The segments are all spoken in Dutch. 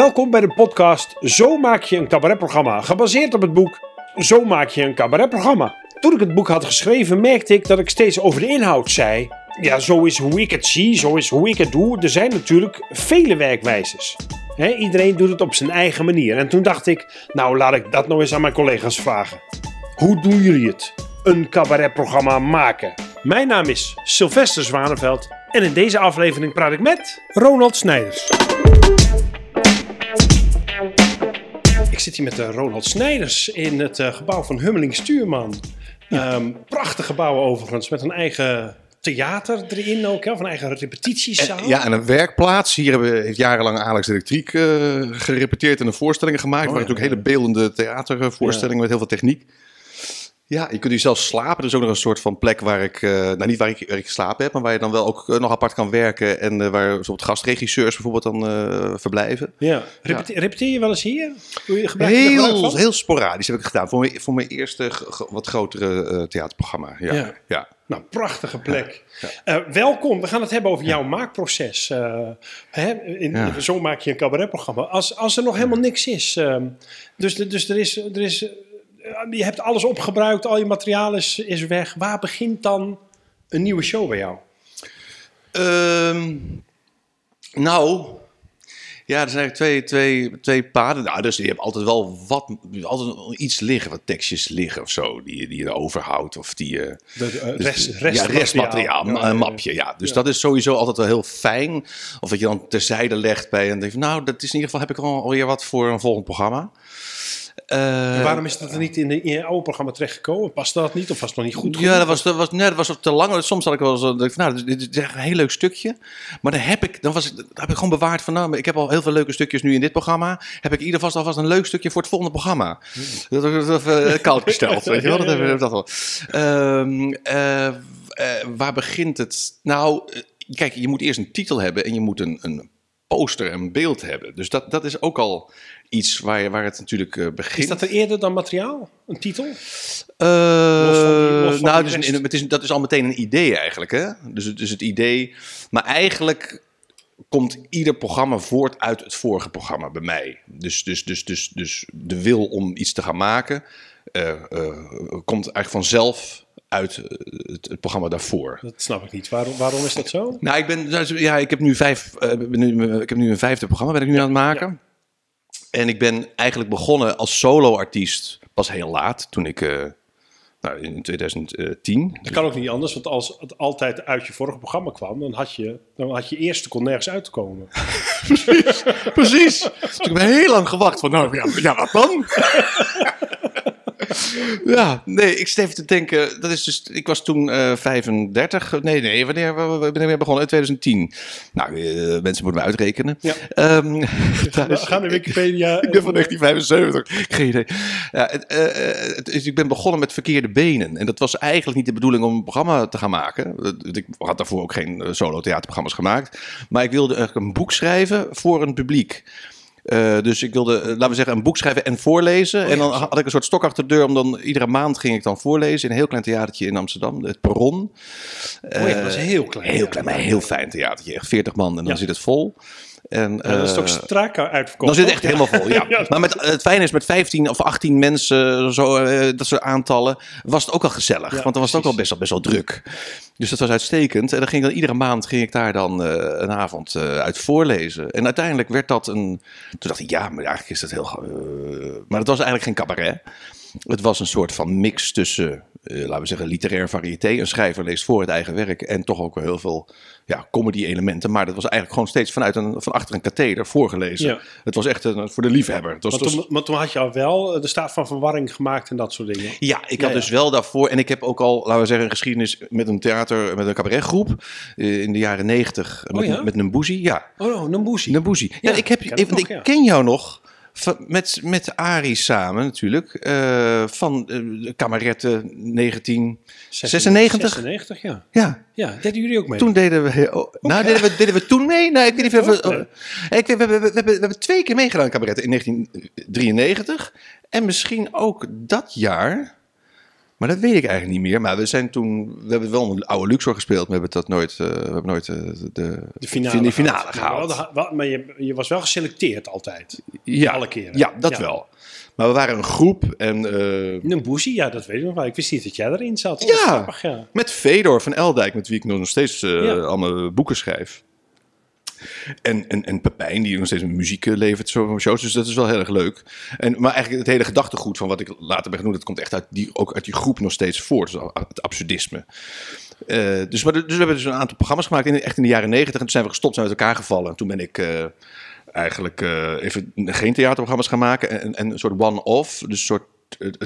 Welkom bij de podcast Zo maak je een cabaretprogramma, gebaseerd op het boek Zo maak je een cabaretprogramma. Toen ik het boek had geschreven, merkte ik dat ik steeds over de inhoud zei. Ja, zo is hoe ik het zie, zo is hoe ik het doe. Er zijn natuurlijk vele werkwijzes. Iedereen doet het op zijn eigen manier. En toen dacht ik, nou laat ik dat nou eens aan mijn collega's vragen. Hoe doen jullie het? Een cabaretprogramma maken. Mijn naam is Sylvester Zwaneveld en in deze aflevering praat ik met Ronald Snijders. Ik zit hier met uh, Ronald Snijders in het uh, gebouw van Hummeling Stuurman. Ja. Um, prachtig gebouw overigens, met een eigen theater erin ook, hè, of een eigen repetitiezaal. En, ja, en een werkplaats. Hier hebben, heeft jarenlang Alex Elektriek uh, gerepeteerd en een voorstellingen gemaakt. Oh, waar ja, natuurlijk ja. hele beeldende theatervoorstellingen met heel veel techniek. Ja, je kunt hier zelfs slapen. Er is ook nog een soort van plek waar ik, uh, nou niet waar ik, waar ik geslapen heb, maar waar je dan wel ook uh, nog apart kan werken. En uh, waar bijvoorbeeld gastregisseurs bijvoorbeeld dan verblijven. Ja, Repete ja. repeteer je wel eens hier? Je heel, heel sporadisch heb ik gedaan. Voor mijn, voor mijn eerste wat grotere theaterprogramma. Ja. ja. ja. Nou, prachtige plek. Ja. welkom, we gaan het hebben over jouw maakproces. Hè? In, zo maak je een cabaretprogramma. Als, als er nog helemaal niks is. ehm, dus, dus er is... Er is je hebt alles opgebruikt, al je materiaal is, is weg. Waar begint dan een nieuwe show bij jou? Um, nou, ja, er zijn eigenlijk twee, twee, twee paden. Nou, dus je hebt altijd wel wat, altijd iets liggen, wat tekstjes liggen of zo, die, die je overhoudt. Of die. De, uh, rest, dus, rest, ja, restmateriaal, ja, een mapje, ja. Dus ja. dat is sowieso altijd wel heel fijn. Of dat je dan terzijde legt bij en denkt, nou, dat is in ieder geval, heb ik al alweer wat voor een volgend programma. Uh, waarom is dat er niet in, de, in je oude programma terechtgekomen? Past dat niet of was het nog niet goed? Ja, dat was, dat was, nee, dat was te lang. Soms had ik wel zo, dat, nou, dit is echt een heel leuk stukje. Maar dan heb ik, dan was ik, dan heb ik gewoon bewaard van, nou, ik heb al heel veel leuke stukjes nu in dit programma. Heb ik in ieder geval alvast een leuk stukje voor het volgende programma. Hmm. Dat heb ik even koud gesteld, weet je wel? Dat heb ik dat wel. Um, uh, uh, waar begint het? Nou, kijk, je moet eerst een titel hebben en je moet een, een poster, een beeld hebben. Dus dat, dat is ook al iets waar, waar het natuurlijk uh, begint. Is dat er eerder dan materiaal? Een titel? Uh, van nou, dus een, het is, dat is al meteen een idee eigenlijk. Hè? Dus, dus het idee. Maar eigenlijk komt ieder programma voort uit het vorige programma bij mij. Dus, dus, dus, dus, dus de wil om iets te gaan maken uh, uh, komt eigenlijk vanzelf uit het, het, programma daarvoor. Dat snap ik niet. Waarom, waarom is dat zo? Nou, ik ben, ja, ik heb nu vijf, ik heb nu een vijfde programma ben ik nu aan het maken. Ja. En ik ben eigenlijk begonnen als solo-artiest pas heel laat, toen ik uh, nou, in 2010. Dat kan ook niet anders, want als het altijd uit je vorige programma kwam, dan had je, dan had je eerst kon nergens uitkomen. precies, precies. Dus ik heb heel lang gewacht van, nou ja, ja wat dan? ja, nee, ik steef te denken, dat is dus, ik was toen uh, 35, nee, nee, wanneer ben ik begonnen? In 2010. Nou, uh, mensen moeten me uitrekenen. Ja. Um, is, Ga naar Wikipedia. ik ben van 1975, geen idee. Ja, het, uh, het, ik ben begonnen met verkeerde benen. En dat was eigenlijk niet de bedoeling om een programma te gaan maken. Ik had daarvoor ook geen solo theaterprogramma's gemaakt. Maar ik wilde eigenlijk een boek schrijven voor een publiek. Uh, dus ik wilde, uh, laten we zeggen, een boek schrijven en voorlezen. Oh, ja. En dan had ik een soort stok achter de deur. Om dan, iedere maand ging ik dan voorlezen in een heel klein theatertje in Amsterdam. Het Perron. Uh, oh, ja, dat was heel klein. Heel klein, maar heel fijn theatertje. Echt 40 man en dan zit het vol. En, ja, dat is toch strak uitverkocht? Dan zit het echt helemaal vol, ja. ja. Maar met, het fijne is, met 15 of 18 mensen, zo, uh, dat soort aantallen, was het ook al gezellig. Want dan was het ook al best wel, best wel druk. Dus dat was uitstekend. En dan ging dan iedere maand ging ik daar dan een avond uit voorlezen. En uiteindelijk werd dat een... Toen dacht ik, ja, maar eigenlijk is dat heel... maar het was eigenlijk geen cabaret. Het was een soort van mix tussen, uh, laten we zeggen, literair variété. Een schrijver leest voor het eigen werk en toch ook wel heel veel ja, comedy-elementen. Maar dat was eigenlijk gewoon steeds vanuit een, van achter een katheder voorgelezen. Ja. Het was echt een, voor de liefhebber. Het was, maar, toen, maar toen had je al wel de staat van verwarring gemaakt en dat soort dingen. Ja, ik had ja, dus wel daarvoor. En ik heb ook al, laten we zeggen, een geschiedenis met een theater, met een cabaretgroep. Uh, in de jaren negentig. Oh, met, met Nambuzi. Ja. Oh, Nambuzi. Nambuzi. Ja, ik, heb, ik, nog, ik ken jou nog met, met Arie samen natuurlijk, uh, van uh, Kameretten 1996. 96, ja. Ja. Ja, deden jullie ook mee? Toen deden we, oh, nou deden we, deden we toen mee? Nee, ik weet niet of we, oh, ik, we, we, we, we, hebben, we hebben twee keer meegedaan in Kameretten in 1993. En misschien ook dat jaar... Maar dat weet ik eigenlijk niet meer. Maar we zijn toen, we hebben wel een oude Luxor gespeeld, maar we hebben dat nooit, uh, we hebben nooit uh, de, de finale, de finale gehaald. gehaald. Maar, maar je, je, was wel geselecteerd altijd. Ja, alle keren. Ja, dat ja. wel. Maar we waren een groep en... Uh, een boezie, ja, dat weet ik nog wel. Ik wist niet dat jij erin zat. Ja, grappig, ja. met Fedor van Eldijk, met wie ik nog steeds ja. allemaal boeken schrijf. En, en, en Pepijn, die nog steeds muziek levert, zo shows. Dus dat is wel heel erg leuk. En, maar eigenlijk het hele gedachtegoed van wat ik later ben genoemd, dat komt echt uit die, ook uit die groep nog steeds voort. Dus het absurdisme. Uh, dus, maar, dus we hebben dus een aantal programma's gemaakt, in, echt in de jaren negentig. En toen zijn we gestopt, zijn uit elkaar gevallen. En toen ben ik uh, eigenlijk uh, even geen theaterprogramma's gaan maken. En, en een soort one-off, dus een soort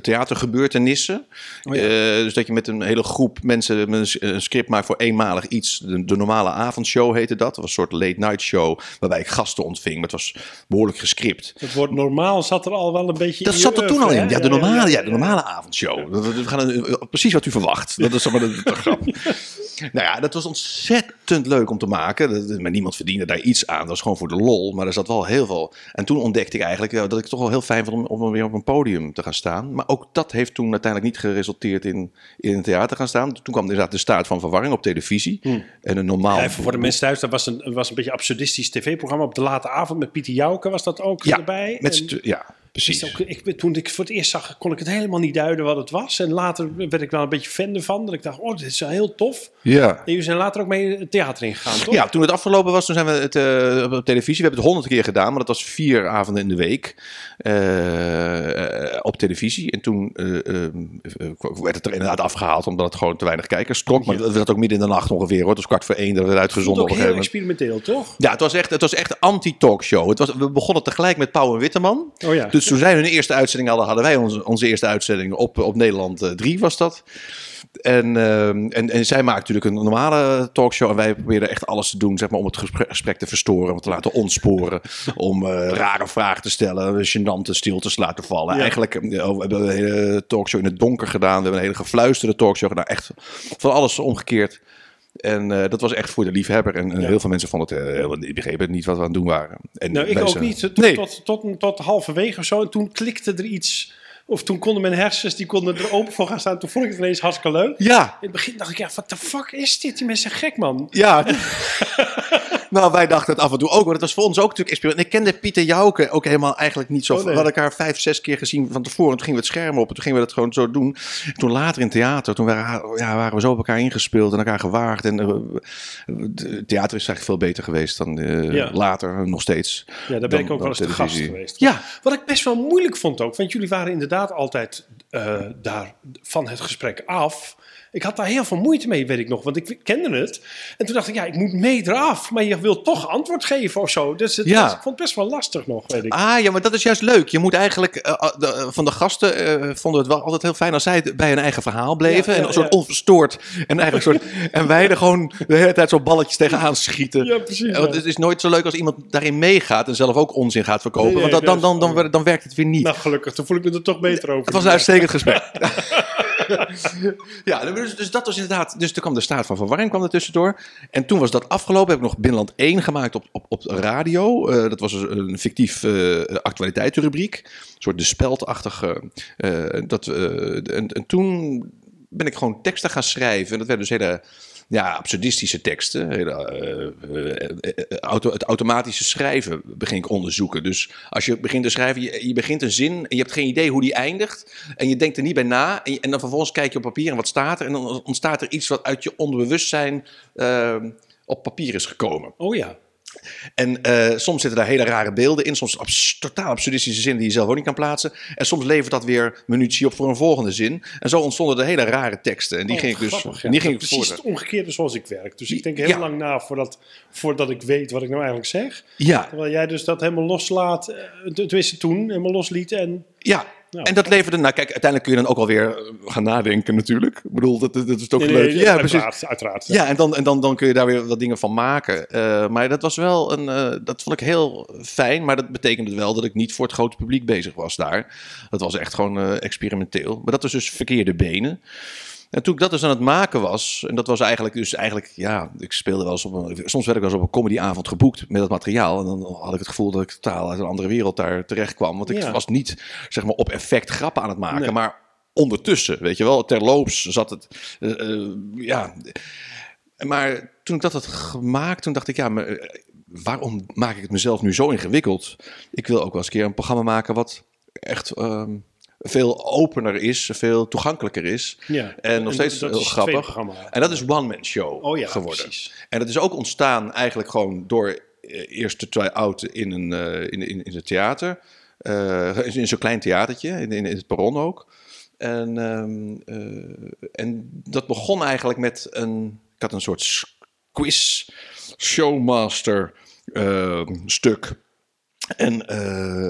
theatergebeurtenissen. Oh ja. uh, dus dat je met een hele groep mensen een script maakt voor eenmalig iets. De, de, normale avondshow heette dat. Dat was een soort late night show waarbij ik gasten ontving. Maar het was behoorlijk gescript. Het woord normaal zat er al wel een beetje dat in. Dat zat er toen al in. Ja, de normale, ja, de normale avondshow. We gaan precies wat u verwacht. Dat is maar de, de grap. Nou ja, dat was ontzettend leuk om te maken. Dat, maar niemand verdiende daar iets aan. Dat was gewoon voor de lol. Maar er zat wel heel veel. En toen ontdekte ik eigenlijk dat ik het toch wel heel fijn vond om, om weer op een podium te gaan staan. Maar ook dat heeft toen uiteindelijk niet geresulteerd in, in een theater gaan staan. Toen kwam inderdaad de staat van verwarring op televisie. Hmm. En een normaal. Ja, voor de mensen thuis, dat was een, was een beetje absurdistisch tv-programma op de late avond met Pieter Jouke. Was dat ook ja, erbij? Met en... ja. Precies. Ook, ik, toen ik voor het eerst zag, kon ik het helemaal niet duiden wat het was. En later werd ik wel een beetje fan ervan. Dat ik dacht, oh, dit is wel heel tof. Ja. En jullie zijn later ook mee het theater ingegaan, toch? Ja, toen het afgelopen was, toen zijn we het uh, op televisie. We hebben het honderd keer gedaan, maar dat was vier avonden in de week uh, op televisie. En toen uh, werd het er inderdaad afgehaald, omdat het gewoon te weinig kijkers trok. Maar ja. dat werd ook midden in de nacht ongeveer, hoor. Het was kwart voor één, dat werd uitgezonden op een gegeven moment. experimenteel, toch? Ja, het was echt, het was echt anti-talkshow. Het was, we begonnen tegelijk met Pauw en Witteman. Oh ja. Dus toen zij hun eerste uitzending hadden, hadden wij onze, onze eerste uitzending op, op Nederland 3 was dat. En, uh, en, en zij maakt natuurlijk een normale talkshow. En wij proberen echt alles te doen zeg maar, om het gesprek, te verstoren. Om te laten ontsporen. om uh, rare vragen te stellen. Gênante stiltes te laten vallen. Ja. Eigenlijk uh, we hebben een hele talkshow in het donker gedaan. We hebben een hele gefluisterde talkshow gedaan. Echt van alles omgekeerd. En uh, dat was echt voor de liefhebber. En, ja. heel veel mensen vonden het, uh, heel, die begrepen niet wat we aan het doen waren. En nou, ik ook niet. Tot, nee. tot, tot, tot halverwege of zo. En toen klikte er iets Of toen konden mijn hersens, die konden er open voor gaan staan. Toen vond ik het ineens hartstikke leuk. Ja. In het begin dacht ik, ja, what the fuck is dit? Die mensen zijn gek, man. Ja. nou, wij dachten het af en toe ook. Want het was voor ons ook natuurlijk experiment. Ik kende Pieter Jouke ook helemaal eigenlijk niet zo. Oh, nee. We hadden elkaar vijf, zes keer gezien van tevoren. Toen gingen we het scherm op en toen gingen we dat gewoon zo doen. Toen later in theater, toen waren, ja, waren we zo op elkaar ingespeeld en elkaar gewaagd. En uh, het theater is eigenlijk veel beter geweest dan uh, Ja. later, nog steeds. Ja, daar ben dan- ik ook wel eens te gast geweest. Ja. Wat ik best wel moeilijk vond ook, want jullie waren inderdaad altijd eh, daar van het gesprek af. Ik had daar heel veel moeite mee, weet ik nog, want ik kende het. En toen dacht ik, ja, ik moet mee eraf, maar je wilt toch antwoord geven of zo. Dus het Ja. was, ik vond het best wel lastig nog, weet ik. Ah ja, maar dat is juist leuk. Je moet eigenlijk, eh, de- van de gasten eh, vonden het wel altijd heel fijn als zij bij hun eigen verhaal bleven. Ja, ja, en een soort onverstoord. En eigenlijk soort, en wij er gewoon de hele tijd zo balletjes tegenaan schieten. Ja, precies, want. Het is nooit zo leuk als iemand daarin meegaat en zelf ook onzin gaat verkopen. Nee, want dan, dan, dan, dan werkt het weer niet. Nou, gelukkig, toen voel ik me er toch beter over. Het was een uitstekend gesprek. ja, dus, dus dat was inderdaad. Dus er kwam de staat van verwarring kwam er tussendoor. En toen was dat afgelopen. Heb ik nog Binnenland 1 gemaakt op, op, op radio. Eh, dat was dus een fictief eh actualiteitenrubriek. Een soort de speldachtige. eh, dat, en, en toen ben ik gewoon teksten gaan schrijven. En dat werden dus hele ja, absurdistische teksten. Hele, eh, eh, eh, auto, het automatische schrijven begin ik onderzoeken. Dus als je begint te schrijven, je, je begint een zin en je hebt geen idee hoe die eindigt. En je denkt er niet bij na. En, en dan vervolgens kijk je op papier en wat staat er. En dan ontstaat er iets wat uit je onderbewustzijn eh, op papier is gekomen. Oh ja. En eh, soms zitten daar hele rare beelden in. Soms abs totaal absurdistische zinnen die je zelf ook niet kan plaatsen. En soms levert dat weer munitie op voor een volgende zin. En zo ontstonden er hele rare teksten. En die Oh, ging ik dus grappig, ja. die ging ik Precies het omgekeerde zoals ik werk. Dus ik denk heel Ja. lang na voordat, voordat ik weet wat ik nou eigenlijk zeg. Ja, Terwijl jij dus dat helemaal loslaat, eh, tenminste toen, helemaal losliet. En ja. Nou, en dat leverde, nou kijk, uiteindelijk kun je dan ook alweer eh, gaan nadenken natuurlijk. Ik bedoel, dat, dat is ook Nee, leuk. nee, ja, precies. uiteraard, uiteraard. Ja, en, dan, en dan, dan kun je daar weer wat dingen van maken. Eh, maar dat was wel een. eh, dat vond ik heel fijn. Maar dat betekende wel dat ik niet voor het grote publiek bezig was daar. Dat was echt gewoon experimenteel. Maar dat was dus verkeerde benen. En toen ik dat dus aan het maken was, en dat was eigenlijk dus eigenlijk, ja, ik speelde wel eens op een, soms werd ik wel eens op een comedyavond geboekt met dat materiaal. En dan had ik het gevoel dat ik totaal uit een andere wereld daar terecht kwam. Want ik Ja. was niet, zeg maar, op effect grappen aan het maken. Nee. Maar ondertussen, weet je wel. Terloops zat het, eh, eh, ja. Maar toen ik dat had gemaakt, toen dacht ik, ja, maar, eh, waarom maak ik het mezelf nu zo ingewikkeld? Ik wil ook wel eens een keer een programma maken wat echt ehm, veel opener is, veel toegankelijker is. Ja. En nog steeds dat heel grappig. En dat is One Man Show Oh ja, geworden. precies. En dat is ook ontstaan eigenlijk gewoon door eh, eerst de try-out in, een, eh, in, in, in het theater. Eh, in zo'n klein theatertje, in, in, in het perron ook. En, ehm, eh, en dat begon eigenlijk met een... Ik had een soort quiz showmaster eh, stuk. En,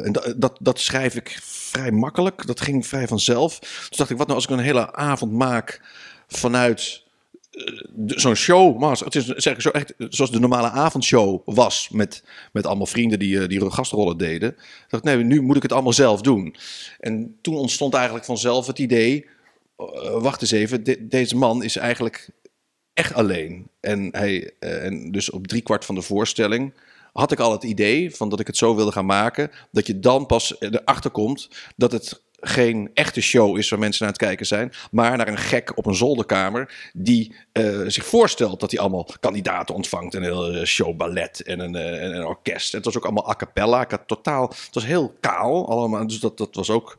en da- dat, dat schrijf ik vrij makkelijk. Dat ging vrij vanzelf. Toen dacht ik, wat nou als ik een hele avond maak vanuit eh, zo'n show. Maar het is zeg zo echt zoals de normale avondshow was. Met, met allemaal vrienden die, eh, die gastrollen deden. Dacht, nee, nu moet ik het allemaal zelf doen. En toen ontstond eigenlijk vanzelf het idee. eh, wacht eens even, de- deze man is eigenlijk echt alleen. En, hij, en dus op driekwart van de voorstelling had ik al het idee van dat ik het zo wilde gaan maken. Dat je dan pas erachter komt dat het geen echte show is waar mensen naar het kijken zijn. Maar naar een gek op een zolderkamer die eh, zich voorstelt dat hij allemaal kandidaten ontvangt. En een show ballet en een, eh, en een orkest. En het was ook allemaal a cappella. Totaal, het was heel kaal allemaal. Dus dat, dat was ook...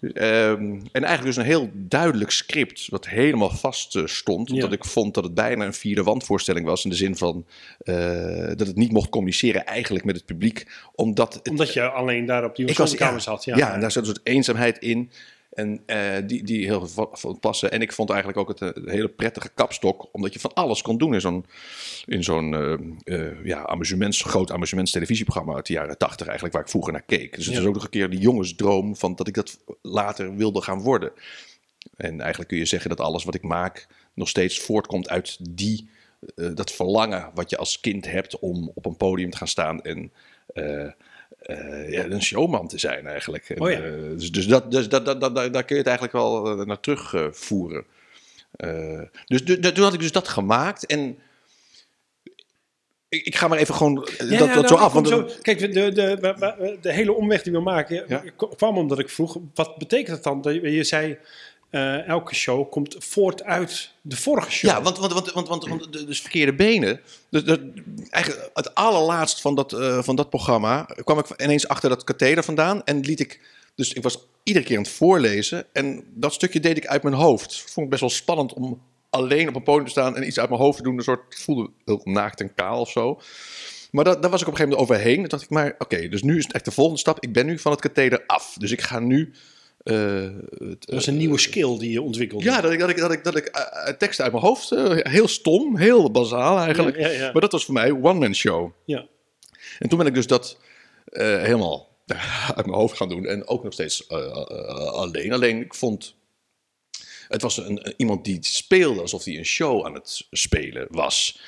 Ehm, en eigenlijk dus een heel duidelijk script, wat helemaal vast eh, stond. Ja. Omdat ik vond dat het bijna een vierde wandvoorstelling was. In de zin van eh, dat het niet mocht communiceren eigenlijk met het publiek. Omdat het, Omdat je alleen daar op die zolderkamer ja, zat. Ja, ja, en daar zat een soort eenzaamheid in. En eh, die, die heel veel van passen. En ik vond eigenlijk ook het eh, een hele prettige kapstok. Omdat je van alles kon doen in zo'n, in zo'n eh, eh, ja, amusements, groot amusements televisieprogramma uit de jaren tachtig. Eigenlijk waar ik vroeger naar keek. Dus het Ja. is ook nog een keer die jongensdroom van dat ik dat later wilde gaan worden. En eigenlijk kun je zeggen dat alles wat ik maak nog steeds voortkomt uit die, eh, dat verlangen wat je als kind hebt om op een podium te gaan staan en eh, ja, een showman te zijn eigenlijk. En, Oh ja. eh, dus dus, dat, dus dat, dat, dat, daar daar kun je het eigenlijk wel eh, naar terugvoeren. Dus du- du- toen had ik dus dat gemaakt en ik, ga maar even gewoon Ja, dat, ja, dat nou, zo af. Want, zo- kijk, de, de, de, hele omweg die we maken Ja. kwam omdat ik vroeg, wat betekent dat dan? Dat Je zei, eh, elke show komt voort uit de vorige show. Ja, want, want, want, want, want, dus verkeerde benen. Dus, eigenlijk het allerlaatst van dat, eh, van dat programma kwam ik ineens achter dat katheder vandaan. En liet ik. Dus ik was iedere keer aan het voorlezen. En dat stukje deed ik uit mijn hoofd. Vond ik best wel spannend om alleen op een podium te staan en iets uit mijn hoofd te doen. Een soort voelde heel naakt en kaal of zo. Maar dat, daar was ik op een gegeven moment overheen. Toen dacht ik, maar oké, dus nu is het echt de volgende stap. Ik ben nu van het katheder af. Dus ik ga nu. Eh, het, dat is een nieuwe skill die je ontwikkelde. ja, dat ik, dat ik, dat ik, dat ik eh, eh, teksten uit mijn hoofd, eh, heel stom, heel bazaal eigenlijk. Ja, ja, ja. Maar dat was voor mij one-man show. ja. En toen ben ik dus dat eh, helemaal uit mijn hoofd gaan doen. En ook nog steeds eh, eh, alleen. Alleen ik vond, het was een, een- iemand die speelde alsof hij een show aan het spelen was.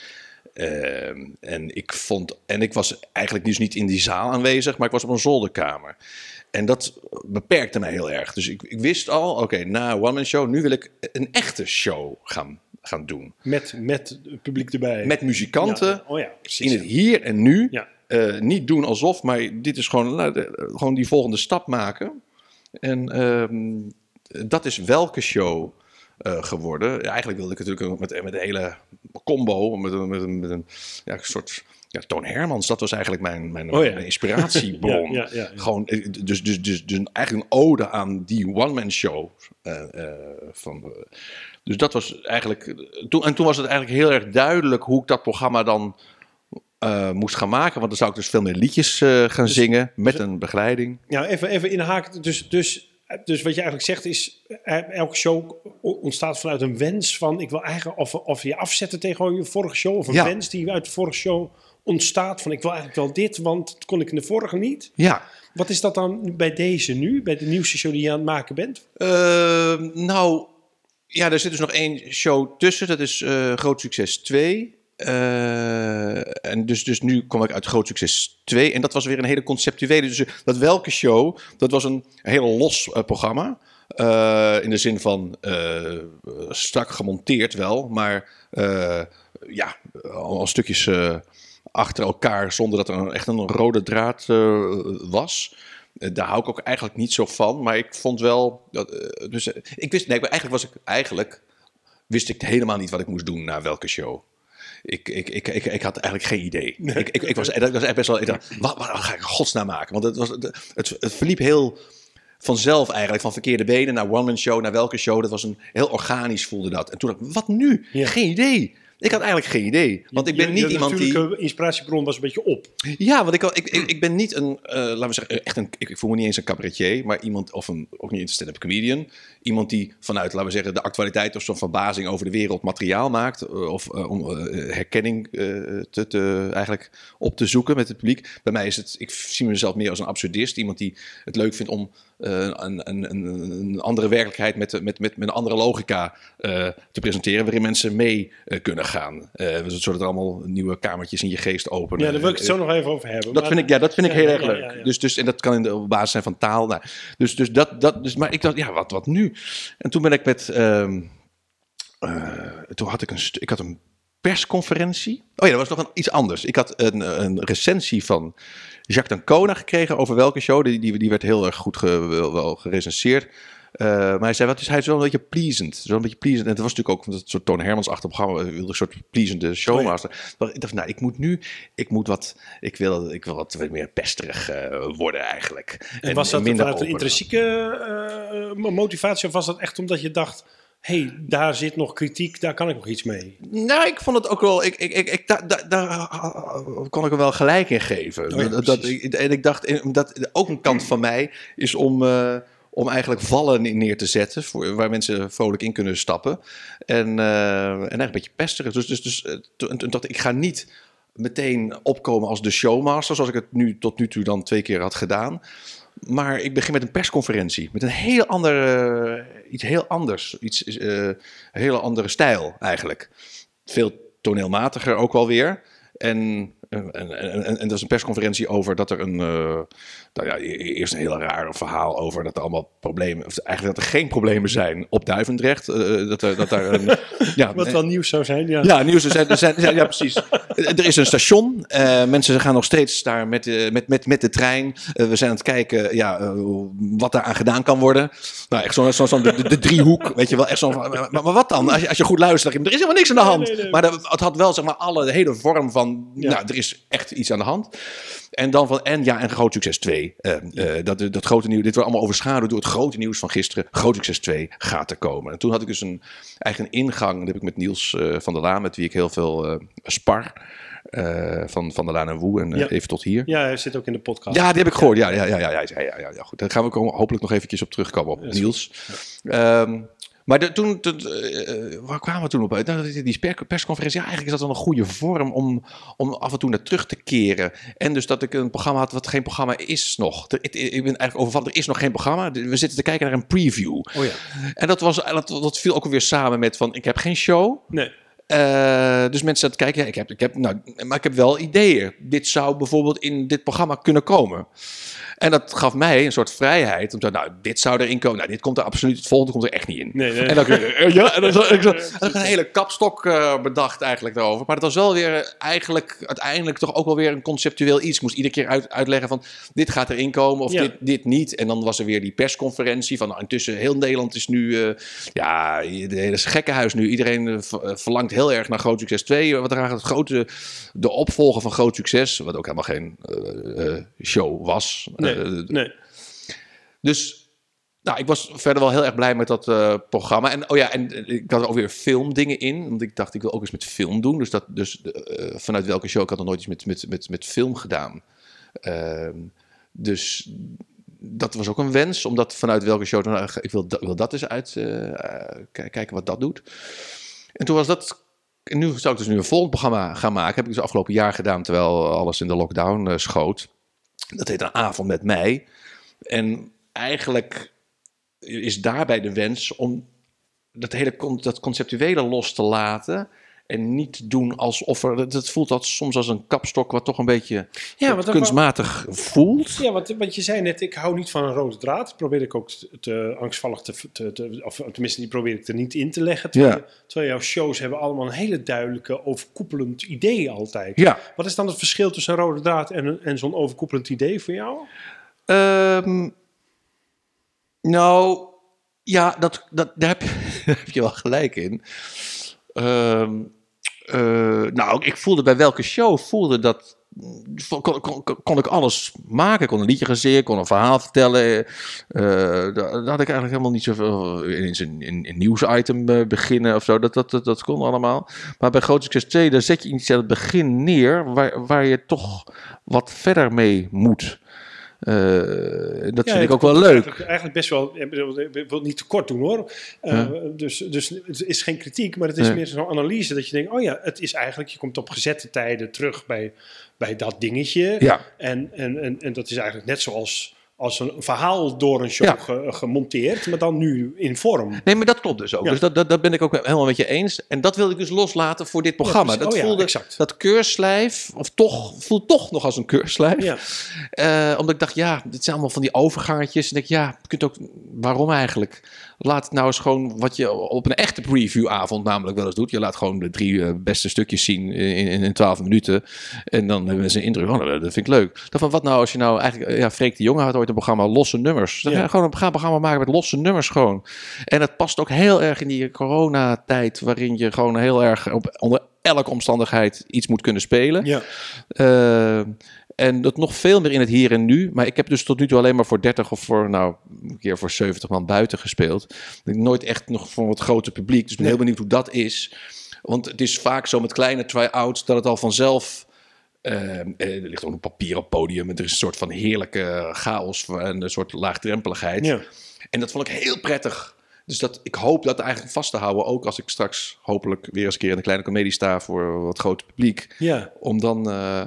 Ehm, en ik vond, en ik was eigenlijk dus niet in die zaal aanwezig, maar ik was op een zolderkamer. En dat beperkte mij heel erg. Dus ik, ik wist al, oké, na One Man Show, nu wil ik een echte show gaan, gaan doen. Met, met het publiek erbij. Met muzikanten, Ja, Oh ja, precies. in het hier en nu. Ja. Eh, niet doen alsof, maar dit is gewoon, nou, de- gewoon die volgende stap maken. En ehm, dat is welke show eh, geworden. Ja, eigenlijk wilde ik natuurlijk met, met een hele combo, met een, met een, met een ja, een soort... Ja, Toon Hermans, dat was eigenlijk mijn, mijn, Oh ja. mijn inspiratiebron. Ja. Gewoon, eh, dus, dus, dus, dus eigenlijk een ode aan die one-man show. eh, eh, van, dus dat was eigenlijk... Toen, en toen was het eigenlijk heel erg duidelijk hoe ik dat programma dan moest gaan maken. Want dan zou ik dus veel meer liedjes gaan zingen met een begeleiding. Ja, even, even inhaken. Dus, dus, dus wat je eigenlijk zegt is, elke show ontstaat vanuit een wens van, ik wil eigenlijk, of, of je afzetten tegen je vorige show, of een Ja. wens die uit de vorige show ontstaat van, ik wil eigenlijk wel dit, want dat kon ik in de vorige niet. Ja, Wat is dat dan bij deze nu, bij de nieuwste show die je aan het maken bent? Eh, nou, ja, er zit dus nog één show tussen. Dat is eh, Groot Succes 2. Eh, en dus, dus nu kom ik uit Groot Succes 2. En dat was weer een hele conceptuele. Dus eh, dat welke show, dat was een heel los programma. In de zin van strak gemonteerd wel, maar ja, al stukjes eh, achter elkaar zonder dat er een- echt een rode draad eh, was. Eh, daar hou ik ook eigenlijk niet zo van. Maar ik vond wel. Dat, eh, dus, ik wist, nee, eigenlijk was ik. Eigenlijk wist ik helemaal niet wat ik moest doen naar welke show. Ik, ik, ik, ik, ik had eigenlijk geen idee. Ik, ik, ik, was, dat was echt best wel. Ik dacht, wat, wat ga ik godsnaam maken? Want het, was, het, het verliep heel vanzelf eigenlijk. Van verkeerde benen naar one-man show, naar welke show. Dat was een heel organisch voelde dat. En toen dacht ik, wat nu? Ja. Geen idee. Ik had eigenlijk geen idee. Want ik ben Je- niet iemand die. natuurlijke inspiratiebron was een beetje op. Ja, want ik, ik, ik, ik ben niet een, eh, laten we zeggen, echt een, ik, voel me niet eens een cabaretier, maar iemand, of een, ook niet een stand-up comedian. Iemand die vanuit, laten we zeggen, de actualiteit of zo'n verbazing over de wereld materiaal maakt. eh, Of eh, om eh, herkenning eh, te, te, eigenlijk op te zoeken met het publiek. Bij mij is het, ik zie mezelf meer als een absurdist. Iemand die het leuk vindt om eh, een, een, een, een andere werkelijkheid met, met, met, met een andere logica eh, te presenteren. Waarin mensen mee eh, kunnen gaan. Eh zodat er allemaal nieuwe kamertjes in je geest openen. Ja, daar wil ik het zo nog even over hebben. Dat Maar- vind ik, ja, dat vind ik Ja, heel erg leuk. ja, ja. Dus, dus, en dat kan in de, op basis zijn van taal. Nou, dus, dus dat, dat, dus, maar ik dacht, ja, wat, wat nu? En toen ben ik met, ehm, eh, toen had ik een, ik had een persconferentie. Oh ja, dat was nog een, iets anders. Ik had een, een recensie van Jacques D'Ancona gekregen over welke show. Die, die, die werd heel erg goed ge, wel, gerecenseerd. Eh, maar hij zei, wat is, hij is wel een beetje pleasant. Zo een beetje pleasant. En het was natuurlijk ook een soort Toon Hermans-achtig programma. Hij wilde een soort pleasende showmaster. Maar ik dacht, nou, ik moet nu, ik moet wat, ik wil, ik wil wat meer pesterig eh, worden eigenlijk. En was dat minder vanuit een intrinsieke eh, motivatie of was dat echt omdat je dacht... hé, hey, daar zit nog kritiek, daar kan ik nog iets mee? Nou, ik vond het ook wel. Ik, ik, ik, ik, daar, daar, daar kon ik hem wel gelijk in geven. Oh ja, dat, en ik dacht, dat ook een kant van mij is om, eh, om eigenlijk vallen neer te zetten. Voor, waar mensen vrolijk in kunnen stappen. En, eh, en eigenlijk een beetje pesteren. Dus, dus, dus eh, toen, dacht ik, ik ga niet meteen opkomen als de showmaster. Zoals ik het nu tot nu toe dan twee keer had gedaan. Maar ik begin met een persconferentie. Met een heel andere, iets heel anders. Iets, eh, een hele andere stijl eigenlijk. Veel toneelmatiger ook wel weer. En, en, en, en, en dat is een persconferentie over dat er een... eh, nou ja, e- eerst een heel raar verhaal over dat er allemaal problemen... Of eigenlijk dat er geen problemen zijn op Duivendrecht. eh, dat, er, dat daar een... ja, Wat wel nieuws zou zijn, ja. ja, nieuws. Er zijn, er zijn, er zijn- ja, precies. Er is een station. Eh, mensen gaan nog steeds daar met de, met, met, met de trein. Eh, we zijn aan het kijken ja, eh, wat daar aan gedaan kan worden. Nou, echt zo'n zo, zo, de, driehoek. Weet je wel, echt zo'n. Maar, wat dan? Als je, als je goed luistert, er is helemaal niks aan de hand. nee, nee. Maar het had wel zeg maar alle, de hele vorm van. Ja. Nou, is echt iets aan de hand. En dan van. En ja, en groot succes 2. Eh, eh, dat, dat grote nieuws. Dit wordt allemaal overschaduwd door het grote nieuws van gisteren. Groot succes 2 gaat er komen. En toen had ik dus een eigen ingang. Dat heb ik met Niels eh, van der Laan, met wie ik heel veel eh, spar. eh, van Van der Laan en Woe. En Ja. even tot hier. Ja, hij zit ook in de podcast. Ja, die heb ik gehoord. Ja, ja, ja, ja, ja, ja, ja, ja, goed. Daar gaan we hopelijk nog eventjes op terugkomen op Niels. Ehm, maar de, toen, eh, waar kwamen we toen op uit? Nou, die- die per- persconferentie, ja, eigenlijk is dat wel een goede vorm om, om af en toe naar terug te keren. En dus dat ik een programma had wat geen programma is nog. Ik, ik ben eigenlijk overvallen, er is nog geen programma. We zitten te kijken naar een preview. Oh ja. En dat, was, dat, dat viel ook weer samen met van, ik heb geen show. Nee. Eh, dus mensen zaten te kijken, ja, ik heb, ik heb, nou, maar ik heb wel ideeën. Dit zou bijvoorbeeld in dit programma kunnen komen. En dat gaf mij een soort vrijheid. Om te nou, dit zou erin komen. Nou, dit komt er absoluut, het volgende komt er echt niet in. Nee, nee. En dan, ja, en dan, heb ik een hele kapstok eh, bedacht eigenlijk daarover. Maar het was wel weer eigenlijk uiteindelijk toch ook wel weer een conceptueel iets. Ik moest iedere keer uit, uitleggen van dit gaat erin komen of Ja. dit, dit niet. En dan was er weer die persconferentie van nou, intussen heel Nederland is nu, eh, ja, de hele gekkenhuis nu. Iedereen eh, verlangt heel erg naar Groot Succes 2. Wat graag het grote, de opvolger van Groot Succes, wat ook helemaal geen show was. Nee. Eh, nee. dus nou, ik was verder wel heel erg blij met dat eh, programma. En oh ja, en eh, ik had er ook weer filmdingen in. Want ik dacht, ik wil ook eens met film doen. Dus, dat, dus eh, vanuit welke show? Ik had nog nooit iets met, met, met, met film gedaan. Ehm, dus dat was ook een wens. Omdat vanuit welke show dan... eh, Ik wil, dat- wil dat eens uit eh, eh, kijken wat dat doet. En toen was dat... En nu zou ik dus nu een volgend programma gaan maken. Heb ik dus afgelopen jaar gedaan, terwijl alles in de lockdown eh, schoot. Dat heet een avond met mij. En eigenlijk is daarbij de wens om dat hele dat conceptuele los te laten. En niet doen alsof er. Het voelt dat soms als een kapstok, wat toch een beetje Ja, dat kunstmatig voelt. Ja, want, want je zei net, ik hou niet van een rode draad. Dat probeer ik ook te, te angstvallig te, te, te- Of tenminste, die probeer ik er niet in te leggen. Terwijl, Ja. terwijl jouw shows hebben allemaal een hele duidelijke, overkoepelend idee altijd. Ja, Wat is dan het verschil tussen een rode draad en, en zo'n overkoepelend idee voor jou? Ehm, nou, ja, dat, dat, daar, heb daar heb je wel gelijk in. Ehm, eh, nou, ik voelde bij welke show voelde dat. Kon, kon, kon ik alles maken. Ik kon een liedje gaan zingen, kon een verhaal vertellen. Uh, daar, had ik eigenlijk helemaal niet zoveel. In een, een nieuwsitem beginnen of zo. Dat, dat, dat, dat kon allemaal. Maar bij Groot Succes 2, daar zet je iets aan het begin neer. Waar, waar je toch wat verder mee moet. Uh, dat ja, vind ik ook wel leuk. Eigenlijk, best wel, ik wil niet te kort doen hoor. Ja. dus, dus het is geen kritiek, maar het is ja. meer zo'n analyse dat je denkt, oh ja, het is eigenlijk, je komt op gezette tijden terug bij, bij dat dingetje. Ja. En, en, en, en dat is eigenlijk net zoals als een verhaal door een show ja. ge, gemonteerd, maar dan nu in vorm. Nee, maar dat klopt dus ook. Ja. Dus dat, dat, dat, ben ik ook helemaal met je eens. En dat wil ik dus loslaten voor dit programma. Ja, oh, dat voelde, dat keurslijf, of toch, voelt toch nog als een keurslijf. Uh, omdat ik dacht, ja, dit zijn allemaal van die overgaartjes. En ik ja, je kunt ook, waarom eigenlijk? Laat het nou eens gewoon wat je op een echte previewavond namelijk wel eens doet. Je laat gewoon de drie uh, beste stukjes zien in, in, in 12 minuten. En dan hebben mensen een indruk. Oh, dat vind ik leuk. Dan van wat nou als je nou eigenlijk, ja, Freek de Jonge had ooit een programma Losse Nummers. Dan ja. gewoon een programma maken met losse nummers gewoon. En het past ook heel erg in die coronatijd, waarin je gewoon heel erg op, onder elke omstandigheid iets moet kunnen spelen. Ja. Uh, en dat nog veel meer in het hier en nu. Maar ik heb dus tot nu toe alleen maar voor 30 of voor, nou, een keer voor 70 man buiten gespeeld. Ik nooit echt nog voor het grote publiek. Dus ik ben heel benieuwd hoe dat is. Want het is vaak zo met kleine try-outs dat het al vanzelf. Uh, er ligt ook een papieren podium. Er is een soort van heerlijke chaos en een soort laagdrempeligheid. Ja. En dat vond ik heel prettig. Dus dat, ik hoop dat eigenlijk vast te houden, ook als ik straks hopelijk weer eens een keer in de kleine comedie sta voor wat groot publiek. Ja. Om dan uh,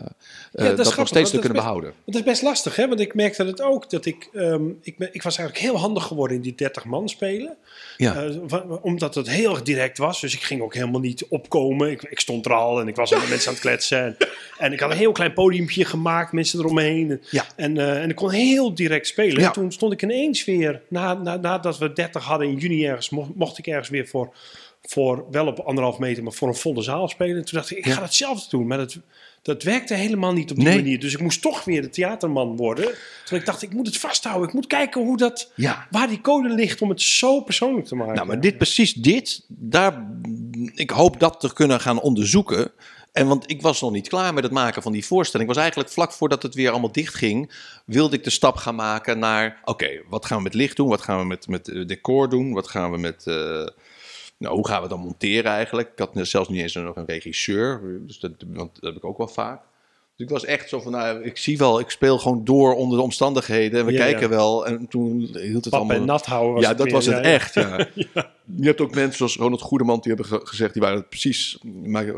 ja, dat, dat nog steeds te kunnen best, behouden. Dat is best lastig, hè? Want ik merkte het ook dat ik, um, ik, ik was eigenlijk heel handig geworden in die 30 man spelen. Ja. Uh, omdat het heel erg direct was. Dus ik ging ook helemaal niet opkomen. Ik, ik stond er al en ik was met mensen aan het kletsen. En, en, ik had een heel klein podiumpje gemaakt, mensen eromheen. Ja. En, uh, en ik kon heel direct spelen. Ja. Toen stond ik ineens weer, na, na, nadat we 30 hadden in juni ergens, mocht, mocht ik ergens weer voor, voor, wel op anderhalf meter, maar voor een volle zaal spelen. En toen dacht ik, ik ga hetzelfde doen. Maar dat, dat werkte helemaal niet op die Nee. manier. Dus ik moest toch weer de theaterman worden. Terwijl ik dacht, ik moet het vasthouden. Ik moet kijken hoe dat, Ja. waar die code ligt om het zo persoonlijk te maken. Nou, maar dit, precies dit, daar, ik hoop dat te kunnen gaan onderzoeken. En want ik was nog niet klaar met het maken van die voorstelling. Ik was eigenlijk vlak voordat het weer allemaal dicht ging, wilde ik de stap gaan maken naar, oké, wat gaan we met licht doen? Wat gaan we met, met eh, decor doen? Wat gaan we met, uh, nou, hoe gaan we dan monteren eigenlijk? Ik had zelfs niet eens nog een regisseur, dus dat, want dat heb ik ook wel vaak. Dus ik was echt zo van, nou, ik zie wel, ik speel gewoon door onder de omstandigheden en we Ja, kijken ja. wel. En toen hield het Pap allemaal... en nat houden ja, dat was het Ja, echt, ja. Je hebt ook mensen zoals Ronald Goedemans, die hebben ge- gezegd, die waren het precies... Maar hij,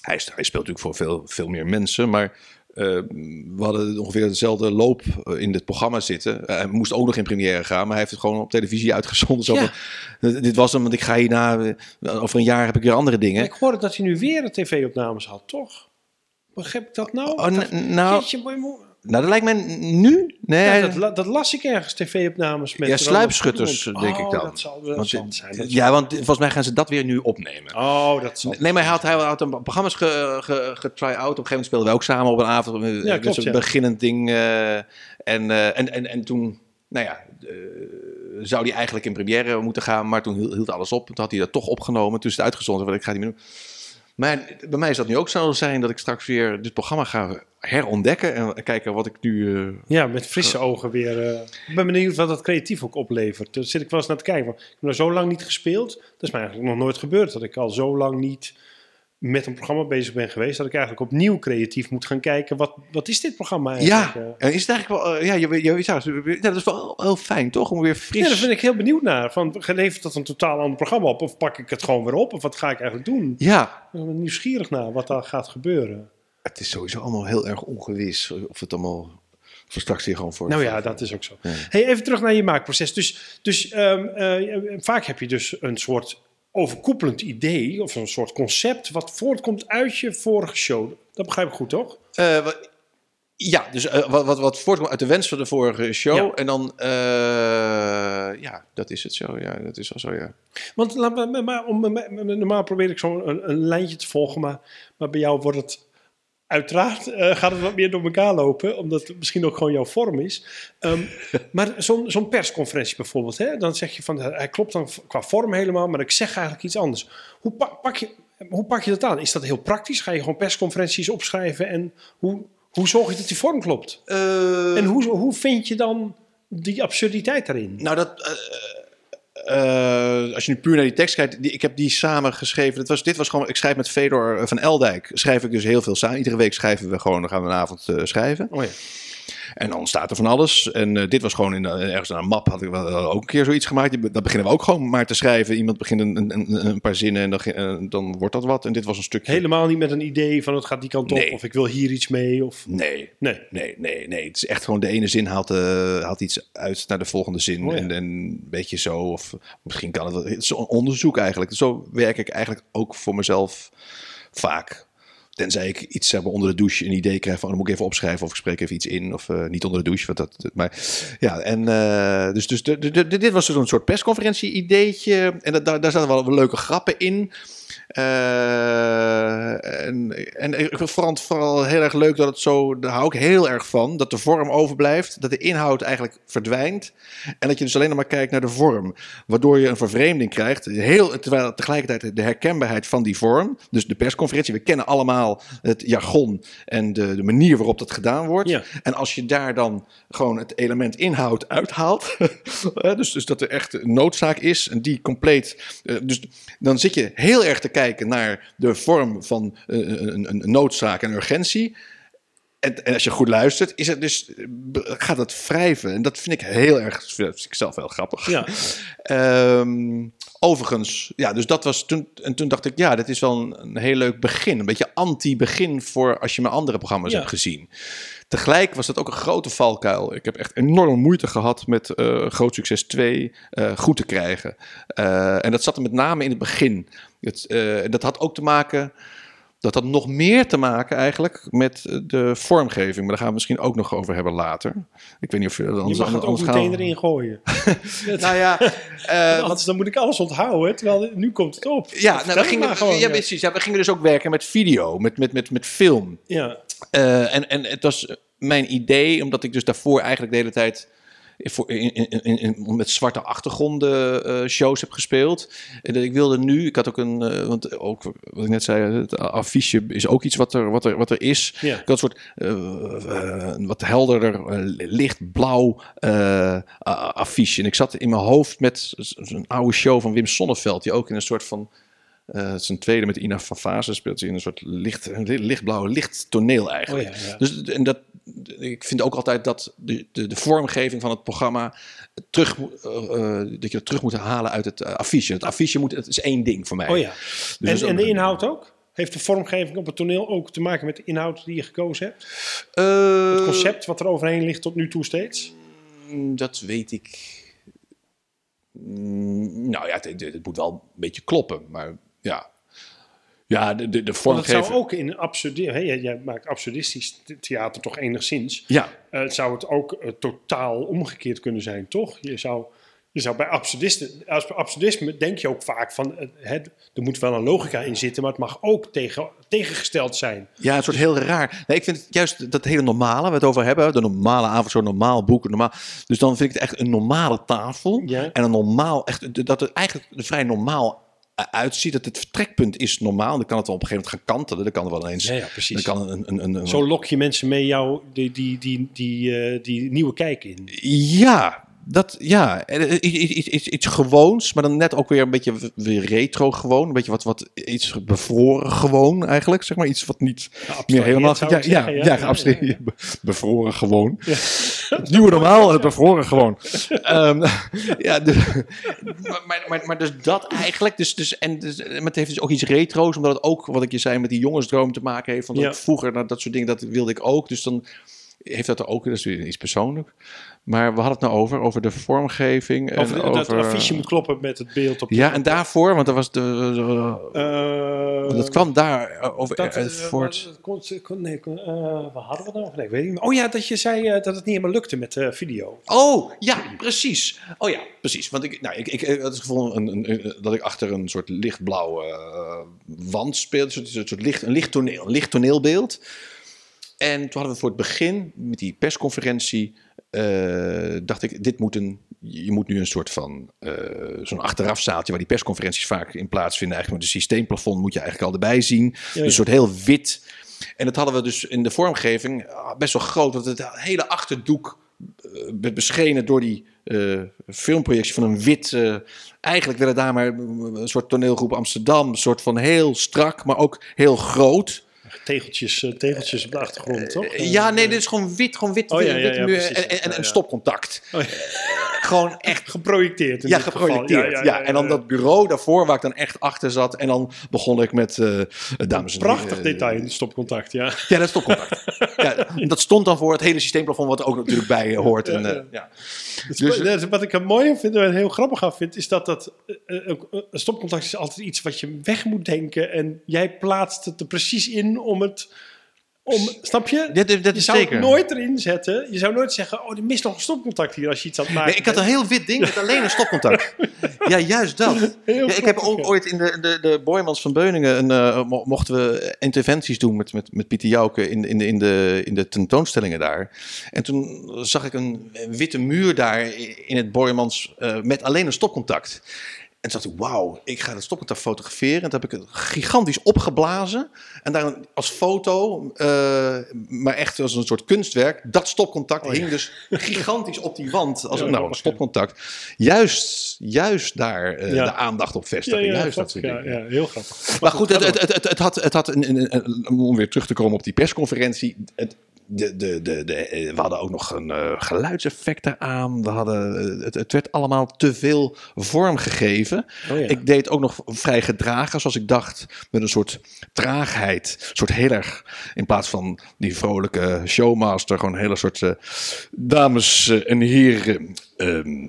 hij speelt natuurlijk voor veel, veel meer mensen, maar we hadden ongeveer dezelfde loop eh, in dit programma zitten. Eh, hij moest ook nog in première gaan, maar hij heeft het gewoon op televisie uitgezonden. Zo Ja. van, "Eh, dit was hem, want ik ga hierna, eh, over een jaar heb ik weer andere dingen. Maar ik hoorde dat hij nu weer een tv-opnames had, toch? Begrijp ik dat nou? Oh, Dat- nou, Jeetje. Nou, dat lijkt mij nu. Nee, Ja, dat, la- dat las ik ergens, tv-opnames met... Ja, sluipschutters, denk ik Oh, dan. dat zal, want, zal het zijn. dat ja, want volgens mij gaan ze dat weer nu opnemen. Oh, dat zal Nee, maar hij had, hij had een programma's ge, ge, getry-out. Op een gegeven moment speelden we ook samen op een avond. Ja, klopt, dat is een ja. beginnend ding. eh, en, eh, en, en, en toen, nou ja, eh, zou die eigenlijk in première moeten gaan. Maar toen hield, alles op. Toen had hij dat toch opgenomen. Toen is het uitgezonden. Ik ga niet meer doen. Maar bij mij is dat nu ook zo zijn dat ik straks weer dit programma ga herontdekken. En kijken wat ik nu... eh, Ja, met frisse ogen weer. eh. ik ben benieuwd wat dat creatief ook oplevert. Daar zit ik wel eens naar te kijken. Want ik heb nou zo lang niet gespeeld. Dat is mij eigenlijk nog nooit gebeurd. Dat ik al zo lang niet met een programma bezig ben geweest. Dat ik eigenlijk opnieuw creatief moet gaan kijken. Wat, wat is dit programma eigenlijk? ja, eh? en is het eigenlijk wel... eh, ja, je, je, je, dat is wel heel fijn, toch? Om weer fris... Ja, daar ben ik heel benieuwd naar. Van, levert dat een totaal ander programma op? Of pak ik het gewoon weer op? Of wat ga ik eigenlijk doen? Ja, Ik ben nieuwsgierig naar wat daar gaat gebeuren. het is sowieso allemaal heel erg ongewis. Of het allemaal... Voor straks hier gewoon voor... Nou ja, dat is ook zo. Ja. Hey, even terug naar je maakproces. Dus, dus ehm, eh, vaak heb je dus een soort overkoepelend idee of een soort concept wat voortkomt uit je vorige show. Dat begrijp ik goed, toch? Eh, ja, dus eh, wat, wat, wat voortkomt uit de wens van de vorige show. Ja. En dan, eh, ja, dat is het zo. Ja, dat is wel zo, ja. Want laat me- maar, om, normaal probeer ik zo een, een lijntje te volgen, maar, maar bij jou wordt het Uiteraard eh, gaat het wat meer door elkaar lopen, omdat het misschien ook gewoon jouw vorm is. Ehm, maar zo'n persconferentie bijvoorbeeld, hè, dan zeg je van hij klopt dan qua vorm helemaal, maar ik zeg eigenlijk iets anders. Hoe, pa- pak je, hoe pak je dat aan? Is dat heel praktisch? Ga je gewoon persconferenties opschrijven en hoe, hoe zorg je dat die vorm klopt? En hoe, hoe vind je dan die absurditeit daarin? Nou, dat. eh, eh, als je nu puur naar die tekst kijkt, die, ik heb die samen geschreven. Het was, dit was gewoon, ik schrijf met Fedor van Eldijk. Schrijf ik dus heel veel samen. Iedere week schrijven we gewoon, dan gaan we een avond eh, schrijven. Oh ja. En dan staat er van alles. En eh, dit was gewoon in, eh, ergens in een map had ik wel eh, ook een keer zoiets gemaakt. Dat beginnen we ook gewoon maar te schrijven. Iemand begint een, een, een, paar zinnen en dan, dan wordt dat wat. En dit was een stukje. Helemaal niet met een idee van het gaat die kant op Nee. of ik wil hier iets mee. Of... Nee, Nee. Nee, nee, nee. Het is echt gewoon de ene zin haalt, haalt iets uit naar de volgende zin. Oh ja. en, en een beetje zo. Of misschien kan het. Het is een onderzoek eigenlijk. Zo werk ik eigenlijk ook voor mezelf vaak. Tenzij ik iets zeg onder de douche een idee krijg van, dan moet ik even opschrijven of ik spreek even iets in. Of eh, niet onder de douche. Want dat, maar ja, en eh, dus, dus dit was dus een soort persconferentie ideetje. En dat, daar, daar zaten wel leuke grappen in. Eh, en, en ik het vooral heel erg leuk dat het zo, daar hou ik heel erg van, dat de vorm overblijft, dat de inhoud eigenlijk verdwijnt en dat je dus alleen nog maar kijkt naar de vorm, waardoor je een vervreemding krijgt, heel, terwijl tegelijkertijd de herkenbaarheid van die vorm, dus de persconferentie, we kennen allemaal het jargon en de, de manier waarop dat gedaan wordt. Ja. En als je daar dan gewoon het element inhoud uithaalt, dus, dus dat er echt een noodzaak is en die compleet, eh, dus dan zit je heel erg te kijken naar de vorm van eh, een, een, noodzaak en urgentie. En, en als je goed luistert, is het dus, eh, gaat het wrijven. En dat vind ik heel erg, dat vind ik zelf heel grappig. Ja. Ehm, overigens, ja, dus dat was toen. En toen dacht ik, ja, dit is wel een, een heel leuk begin. Een beetje anti-begin voor als je mijn andere programma's Ja. hebt gezien. Tegelijk was dat ook een grote valkuil. Ik heb echt enorm moeite gehad met eh, Groot Succes 2 eh, goed te krijgen. Eh, en dat zat er met name in het begin. Het, eh, dat had ook te maken. Dat had nog meer te maken eigenlijk met de vormgeving. Maar daar gaan we misschien ook nog over hebben later. Ik weet niet of je Je anders, mag het ook meteen gaan- erin gooien. Nou ja, eh, Anders dan moet ik alles onthouden, terwijl nu komt het op. Ja, nou, we, gingen, gewoon, ja, ja. precies. Ja, we gingen dus ook werken met video, met, met, met, met film. Ja, Eh, en, en het was mijn idee, omdat ik dus daarvoor eigenlijk de hele tijd in, in, in, in- met zwarte achtergronden eh, shows heb gespeeld. En ik wilde nu, ik had ook een, eh, want ook wat ik net zei, het affiche is ook iets wat er, wat er, wat er is. Ja. Ik had een soort eh, een wat helderder, lichtblauw affiche. En ik zat in mijn hoofd met zo'n oude show van Wim Sonneveld, die ook in een soort van eh, is een tweede met Ina van Vazen speelt hij in een soort licht, lichtblauwe lichttoneel eigenlijk. Oh ja, ja. Dus en dat, ik vind ook altijd dat de, de, de vormgeving van het programma terug, moet- eh, eh, dat je het terug moet halen uit het eh, affiche. Het affiche moet, het is één ding voor mij. oh ja. Dus en, de inhoud ook? Heeft de vormgeving op het toneel ook te maken met de inhoud die je gekozen hebt? Eh, Het concept wat er overheen ligt tot nu toe steeds? Mm, Dat weet ik. Mm, Nou ja, het- het moet wel een beetje kloppen, maar ja. Ja, de, de, de het vormgeving. zou ook in absurde... Hè, jij, maakt absurdistisch the- theater toch enigszins. Ja, Eh, het zou het ook eh, totaal omgekeerd kunnen zijn, toch? Je zou, je zou bij absurdisten, als bij absurdisme denk je ook vaak van... eh, hè, er moet wel een logica in zitten, maar het mag ook tegen, tegengesteld zijn. Ja, een soort heel raar. Nee, ik vind het juist dat hele normale, waar we het over hebben. De normale avond, zo'n normaal boek. Normaal, dus dan vind ik het echt een normale tafel. Ja. En een normaal, echt, dat het eigenlijk vrij normaal uitziet. Dat het vertrekpunt is normaal. Dan kan het wel op een gegeven moment gaan kantelen. Dan kan er wel eens. Ja, ja, precies. Dan kan een, een, een, Zo lok je mensen mee jou die, die, die, die, eh, die nieuwe kijk in. Ja, dat, ja. Eh, Iets, iets, iets, iets gewoons, maar dan net ook weer een beetje weer retro gewoon. Een beetje wat, wat iets bevroren gewoon eigenlijk. Zeg maar iets wat niet meer helemaal... Ja, ja, zeggen, ja, ja. Be- Bevroren gewoon. Het nieuwe normaal, het bevroren gewoon. Ehm, ja, de- maar, maar, maar, dus dat eigenlijk. Dus, dus, en dus, maar het heeft dus ook iets retro's, omdat het ook, wat ik je zei, met die jongensdroom te maken heeft. Van dat Ja. ik vroeger, nou, dat soort dingen, dat wilde ik ook. Dus dan heeft dat er ook, dat is weer iets persoonlijk. Maar we hadden het nou over, over de vormgeving. En Over, over, dat affiche moet kloppen met het beeld op de... Ja, en daarvoor, want er was de, de- Eh, dat kwam daar eh, over Dat, eh, eh, voort. wat- nee, eh, waar hadden we het nou? Nee, ik weet niet meer. Oh ja, dat je zei eh, dat het niet helemaal lukte met eh, video. Oh, ja, precies. Oh ja, precies. Want ik, nou, ik, had het gevoel een, een, dat ik achter een soort lichtblauwe eh, wand speelde. Een soort, licht, een licht, toneel, een licht toneelbeeld. En toen hadden we voor het begin, met die persconferentie, eh, dacht ik, dit moet een, je moet nu een soort van, eh, zo'n achterafzaaltje waar die persconferenties vaak in plaatsvinden. Eigenlijk met een systeemplafond moet je eigenlijk al erbij zien. ja. Een soort heel wit. En dat hadden we dus in de vormgeving ah, best wel groot, want het hele achterdoek eh, werd beschenen door die filmprojectie van een wit. eigenlijk werden daar maar een soort toneelgroep Amsterdam, een soort van heel strak, maar ook heel groot. Tegeltjes, eh, tegeltjes op de achtergrond, toch? Eh, ja, nee, dit is gewoon wit, gewoon wit, Oh, ja, wit- ja, muur en, en, een stopcontact. Oh. Gewoon echt Geprojecteerd. in ja, geprojecteerd. Ja, en dan dat bureau daarvoor waar ik dan echt achter zat. En dan begon ik met eh dames en Prachtig detail in het stopcontact, ja. Ja, dat stopcontact. ja, dat stond dan voor het hele systeemplafond wat er ook natuurlijk bij eh, hoort. En, eh, ja. Dus, wat ik er mooi vind en heel grappig aan vind, is dat dat eh, eh, een stopcontact is altijd iets wat je weg moet denken. En jij plaatst het er precies in om het. Om, snap je? Dit, dit, dit je is zou zeker. het nooit erin zetten. Je zou nooit zeggen: Oh, er mist nog een stopcontact hier als je iets aan het maken Nee, ik had een heel wit ding met alleen een stopcontact. ja, juist dat. Ja, ik heb ook ooit in de, de, de Boymans van Beuningen een, eh, mo- mochten we interventies doen met, met, met Pieter Jouke in, in, de, in, de, in de tentoonstellingen daar. En toen zag ik een witte muur daar in het Boymans eh, met alleen een stopcontact. En toen dacht ik, wauw, ik ga dat stopcontact fotograferen. En toen heb ik het gigantisch opgeblazen. En daar als foto, eh, maar echt als een soort kunstwerk, dat stopcontact Oh, ja. hing dus gigantisch op die wand. Als Ja, een, nou, een stopcontact. Juist, juist daar eh, Ja. de aandacht op vestigen. juist dat soort dingen. ja, heel grappig. Maar goed, het, het, het, het, het had, het had een, een, een- om weer terug te komen op die persconferentie. Het, de, de, de, de, eh, we hadden ook nog een eh, geluidseffect eraan. We hadden, eh, het, het werd allemaal te veel vorm gegeven. Oh, ja. Ik deed ook nog vrij gedragen, zoals ik dacht, met een soort traagheid. Een soort heel erg, in plaats van die vrolijke showmaster, gewoon een hele soort dames en heren. ehm,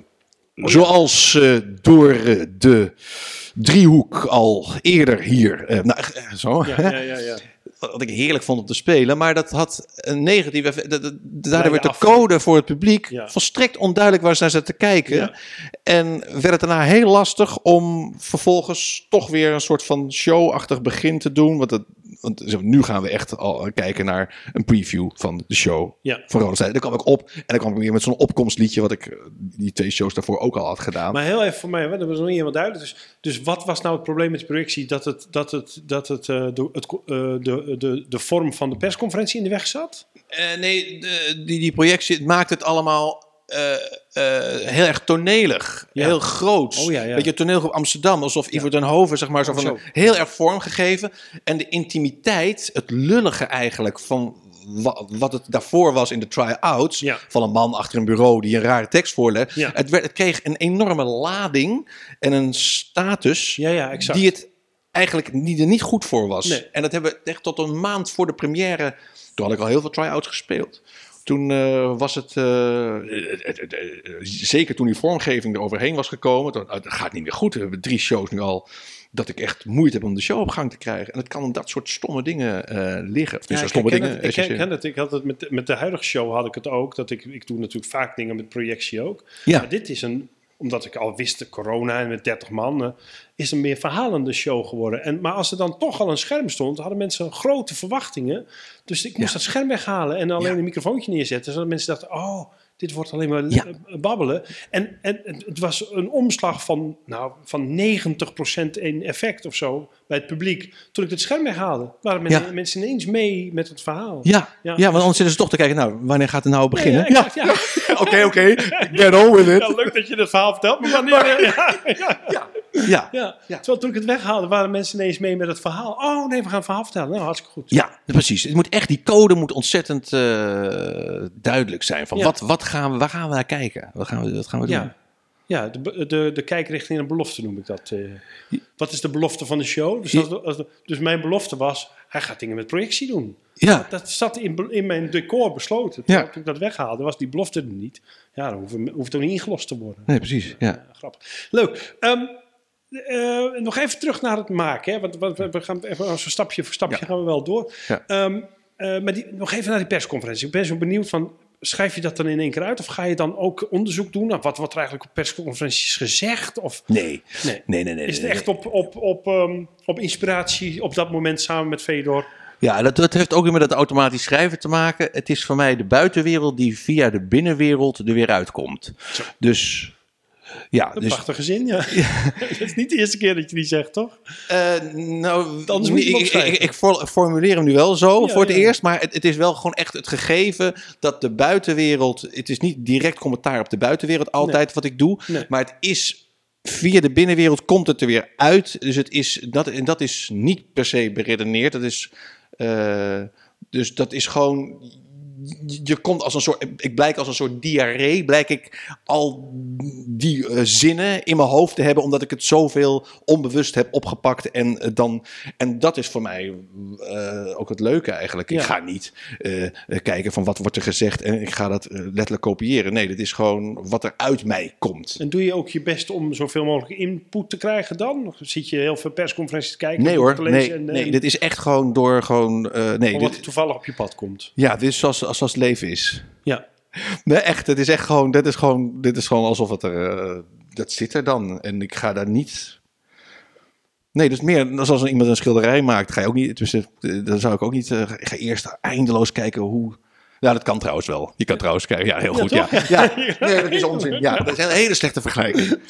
zoals eh, door de driehoek al eerder hier. nou, zo. Ja, ja, ja, ja. Wat ik heerlijk vond om te spelen. Maar dat had een negatieve effect. Daardoor werd de code voor het publiek Ja. volstrekt onduidelijk waar ze naar zaten te kijken. Ja. En werd het daarna heel lastig om vervolgens toch weer een soort van showachtig begin te doen. Want, het, want nu gaan we echt al kijken naar een preview van de show Ja. van Rode Zijde. Daar kwam ik op en dan kwam ik weer met zo'n opkomstliedje wat ik eh, die twee shows daarvoor ook al had gedaan. Maar heel even voor mij, hè, dat was nog niet helemaal duidelijk. Dus, dus wat was nou het probleem met de projectie? Dat het, dat het, dat het, eh, de, het, eh, de, de, de vorm van de persconferentie in de weg zat? Eh, nee, de- die, die projectie het maakt het allemaal eh, eh, heel erg tonelig. Ja. Heel groot. Oh, ja, ja. Weet je, toneelgroep Amsterdam. Alsof Ivo den Hoven, zeg maar, zo van Zo. heel erg vormgegeven. En de intimiteit, het lullige eigenlijk van wa- wat het daarvoor was in de try-outs. Van een man achter een bureau die een rare tekst voorlegt. Het, werd, het kreeg een enorme lading en een status die het eigenlijk niet, er niet goed voor was. Nee. En dat hebben we echt tot een maand voor de première. Toen had ik al heel veel try-outs gespeeld. Toen eh, was het, eh, eh, zeker toen die vormgeving er overheen was gekomen. Toen, het gaat niet meer goed. We hebben drie shows nu al. Dat ik echt moeite heb om de show op gang te krijgen. En het kan om dat soort stomme dingen liggen. Of Ja, stomme dingen. het, ik het. Ik had het met, met de huidige show had ik het ook. Dat ik, ik doe natuurlijk vaak dingen met projectie ook. Ja. Maar dit is een, omdat ik al wist, de corona en met 30 man, eh, is een meer verhalende show geworden. En, maar als er dan toch al een scherm stond, hadden mensen grote verwachtingen. Dus ik moest Ja. dat scherm weghalen en alleen Ja. een microfoontje neerzetten. Zodat mensen dachten, oh, dit wordt alleen maar Ja. eh, babbelen. En, en het het was een omslag van, nou, van 90% in effect of zo bij het publiek. Toen ik het scherm weghaalde, waren men- Ja. mensen ineens mee met het verhaal. Ja, Ja. ja. want anders zitten ze toch te kijken. Nou, wanneer gaat het nou beginnen? Ja. Oké, oké. Get on with Ja, leuk dat je het verhaal vertelt, maar wanneer... Ja, ja, Ja. Ja. ja. Ja. Terwijl toen ik het weghaalde, waren mensen ineens mee met het verhaal. Oh nee, we gaan het verhaal vertellen. Nou, hartstikke goed. Ja, precies. Het moet echt, die code moet ontzettend eh, duidelijk zijn. Van Ja. wat, wat gaan we, waar gaan we naar kijken? Wat gaan we, wat gaan we doen? Ja, ja de, de, de kijkrichting belofte noem ik dat. eh. Wat is de belofte van de show? Dus, als dus mijn belofte was, hij gaat dingen met projectie doen. Ja. Dat zat in, in mijn decor besloten. Ja. Toen ik dat weghaalde, was die belofte er niet. Ja, dan hoeft, het- hoeft het ook niet ingelost te worden. Nee, precies. Ja. Ja, grappig. Leuk. Ehm, eh, nog even terug naar het maken. Hè? Want, want we gaan even als we stapje voor stapje Ja. gaan we wel door. Ja. Ehm, eh, maar die, nog even naar die persconferentie. Ik ben zo benieuwd van. Schrijf je dat dan in één keer uit? Of ga je dan ook onderzoek doen naar wat wordt er eigenlijk op persconferenties gezegd? Of Nee. nee. Nee, nee, nee. is het nee, echt op, op, op, ehm, op inspiratie op dat moment samen met Fedor? Ja, dat, dat heeft ook weer met het automatisch schrijven te maken. Het is voor mij de buitenwereld die via de binnenwereld er weer uitkomt. Dus ja, Een dus, prachtige zin, ja. Het is niet de eerste keer dat je die zegt, toch? eh, nou, Anders moet je ik, ik, ik, ik for- formuleer hem nu wel zo Ja, voor het ja. eerst, maar het, het is wel gewoon echt het gegeven dat de buitenwereld, het is niet direct commentaar op de buitenwereld altijd wat ik doe, Nee. maar het is via de binnenwereld komt het er weer uit. Dus het is, dat, en dat is niet per se beredeneerd. Dat is, eh, dus dat is gewoon. Je- komt als een soort. Ik blijk als een soort diarree. Blijk ik al die eh, zinnen in mijn hoofd te hebben. Omdat ik het zoveel onbewust heb opgepakt. En, eh, dan, en dat is voor mij eh, ook het leuke eigenlijk. Ik ga niet kijken van wat wordt er gezegd. En ik ga dat letterlijk kopiëren. Nee, dat is gewoon wat er uit mij komt. En doe je ook je best om zoveel mogelijk input te krijgen dan? Of zit je heel veel persconferenties te kijken? Nee hoor, te lezen nee, en, nee, dit is echt gewoon door gewoon... nee, wat dit- er toevallig op je pad komt. ja, dit is zoals, zoals het leven is. Ja. Nee, echt, het is echt gewoon, dit is gewoon, dit is gewoon alsof het er, eh, dat zit er dan. En ik ga daar niet... Nee, is meer dan als iemand een schilderij maakt, ga je ook niet, dus, eh, dan zou ik ook niet, ik ga eerst eindeloos kijken hoe... Ja, dat kan trouwens wel. Je kan trouwens kijken, ja, heel goed, ja. ja. Nee, dat is onzin. Ja, dat is een hele slechte vergelijking.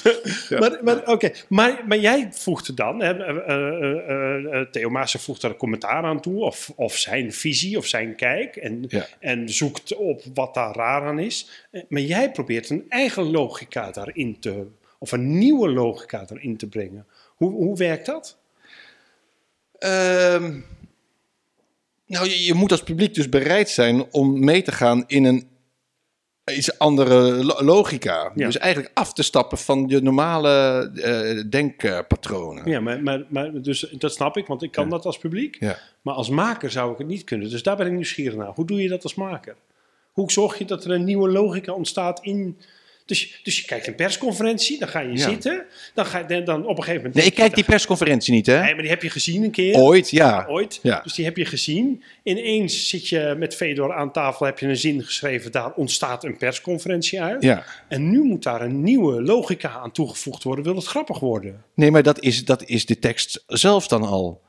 Maar, maar, oké. maar, maar jij voegt er dan, hè, eh, eh, eh, Theo Maassen voegt er een commentaar aan toe, of, of zijn visie of zijn kijk, en, en zoekt op wat daar raar aan is. Maar jij probeert een eigen logica daarin te, of een nieuwe logica erin te brengen. Hoe, hoe werkt dat? Ehm, nou, je, je moet als publiek dus bereid zijn om mee te gaan in een iets andere lo- logica. Ja. Dus eigenlijk af te stappen van je normale eh, denkpatronen. Ja, maar, maar, maar dus, dat snap ik, want ik kan Ja. dat als publiek. Ja. Maar als maker zou ik het niet kunnen. Dus daar ben ik nieuwsgierig naar. Hoe doe je dat als maker? Hoe zorg je dat er een nieuwe logica ontstaat in... Dus, dus je kijkt een persconferentie, dan ga je Ja. zitten. Dan, ga dan op een gegeven moment... Nee, ik kijk die persconferentie niet, hè? Nee, maar die heb je gezien een keer. Ooit, ja. Ooit. Ja. Dus die heb je gezien. Ineens zit je met Fedor aan tafel, heb je een zin geschreven. Daar ontstaat een persconferentie uit. Ja. En nu moet daar een nieuwe logica aan toegevoegd worden. Wil het grappig worden? Nee, maar dat is, dat is de tekst zelf dan al.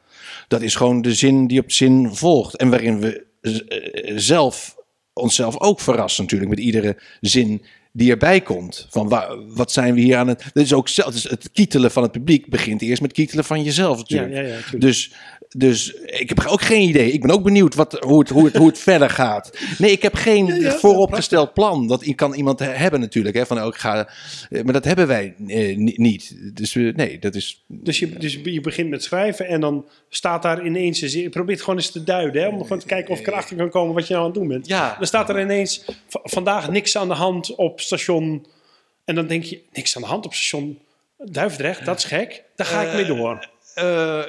Dat is gewoon de zin die op zin volgt. En waarin we eh, zelf onszelf ook verrassen natuurlijk met iedere zin die erbij komt. Van wa- wat zijn we hier aan het... Is ook zelf, dus het kietelen van het publiek begint eerst met kietelen van jezelf natuurlijk. Ja, ja, ja. Dus, dus ik heb ook geen idee. Ik ben ook benieuwd wat, hoe, het, hoe, het, hoe het verder gaat. Nee, ik heb geen ja, vooropgesteld plan. Dat kan iemand he- hebben natuurlijk. Hè, van, oh, ik ga, eh, maar dat hebben wij eh, ni- niet. Dus eh, nee, dat is... Dus je, dus je begint met schrijven en dan staat daar ineens... Je probeert het gewoon eens te duiden, hè, om gewoon te kijken of ik erachter kan komen wat je nou aan het doen bent. Ja. Dan staat er ineens vandaag niks aan de hand op station... En dan denk je, niks aan de hand op station Duivendrecht, dat is gek. Daar ga ik mee door. Eh,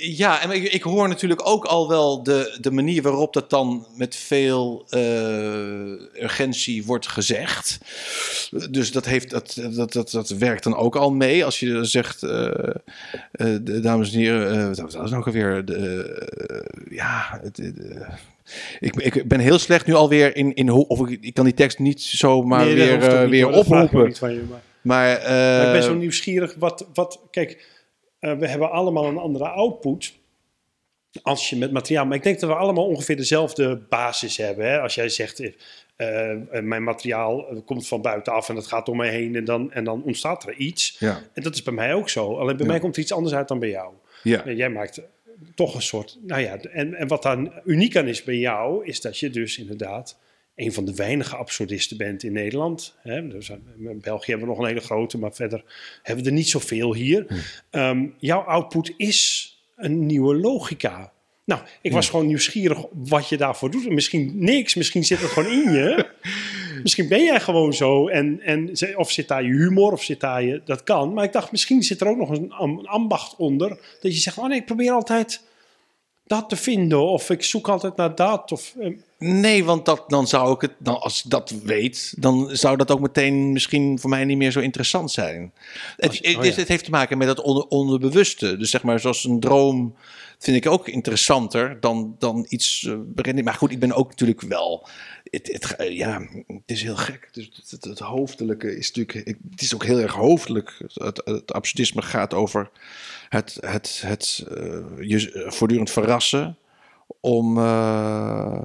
ja, en ik, ik hoor natuurlijk ook al wel de, de manier waarop dat dan met veel eh, urgentie wordt gezegd. Dus dat, heeft, dat, dat, dat, dat werkt dan ook al mee. Als je zegt, eh, eh, dames en heren, wat was nou alweer? De, ja, het, ik, ik ben heel slecht nu alweer in, in hoe, of ik, ik kan die tekst niet zomaar Nee, dat weer, ook niet, weer. Dat ook oproepen. je, maar- Maar, Maar ik ben zo nieuwsgierig. Wat, wat, kijk, eh, we hebben allemaal een andere output. Als je met materiaal. Maar ik denk dat we allemaal ongeveer dezelfde basis hebben. Hè? Als jij zegt. eh, eh, mijn materiaal komt van buitenaf en dat gaat om me heen en dan, en dan ontstaat er iets. ja, En dat is bij mij ook zo. Alleen bij Ja. mij komt er iets anders uit dan bij jou. ja. En jij maakt toch een soort. Nou ja, en, en wat daar uniek aan is bij jou, is dat je dus inderdaad een van de weinige absurdisten bent in Nederland. Hè? Dus in België hebben we nog een hele grote, maar verder hebben we er niet zoveel hier. Ehm, jouw output is een nieuwe logica. Nou, ik was gewoon nieuwsgierig wat je daarvoor doet. Misschien niks, misschien zit het gewoon in je. misschien ben jij gewoon zo. En, en, of zit daar je humor, of zit daar je... Dat kan. Maar ik dacht, misschien zit er ook nog een, een ambacht onder. Dat je zegt, oh nee, ik probeer altijd dat te vinden. Of ik zoek altijd naar dat. Of, eh, Nee, want dat, dan zou ik het, dan, als ik dat weet, dan zou dat ook meteen misschien voor mij niet meer zo interessant zijn. Het, oh ja. het heeft te maken met het onder, onderbewuste. Dus zeg maar, zoals een droom vind ik ook interessanter dan, dan iets. eh, maar goed, ik ben ook natuurlijk wel. Het, het, eh, ja, het is heel gek. Dus het, het, het hoofdelijke is natuurlijk. Het is ook heel erg hoofdelijk. Het, het absurdisme gaat over het, het, het eh, je voortdurend verrassen om... eh,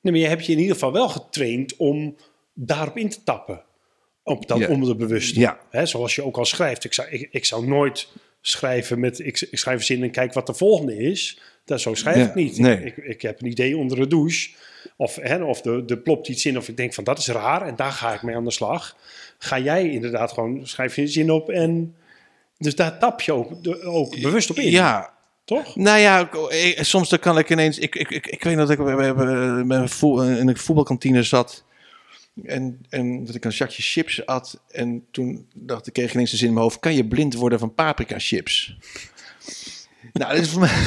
Nee, maar je hebt je in ieder geval wel getraind om daarop in te tappen. Op dat Ja. onderbewuste. Ja. Hè, zoals je ook al schrijft. Ik zou, ik, ik zou nooit schrijven met... Ik, ik schrijf een zin en kijk wat de volgende is. Dat, zo schrijf Ja, ik niet. nee. Ik, ik heb een idee onder de douche. Of, hè, of de, de plopt iets in of ik denk van dat is raar. En daar ga ik mee aan de slag. Ga jij inderdaad gewoon... Schrijf je een zin op en... Dus daar tap je ook, ook bewust op in. ja, Toch? Nou ja, ik- ik- soms dan kan ik ineens. Ik, ik, ik, ik weet dat ik voet- in een voetbalkantine zat. En, en dat ik een zakje chips at. En toen dacht ik, kreeg ik ineens de zin in mijn hoofd: kan je blind worden van paprika chips? Nou, dat is voor mij.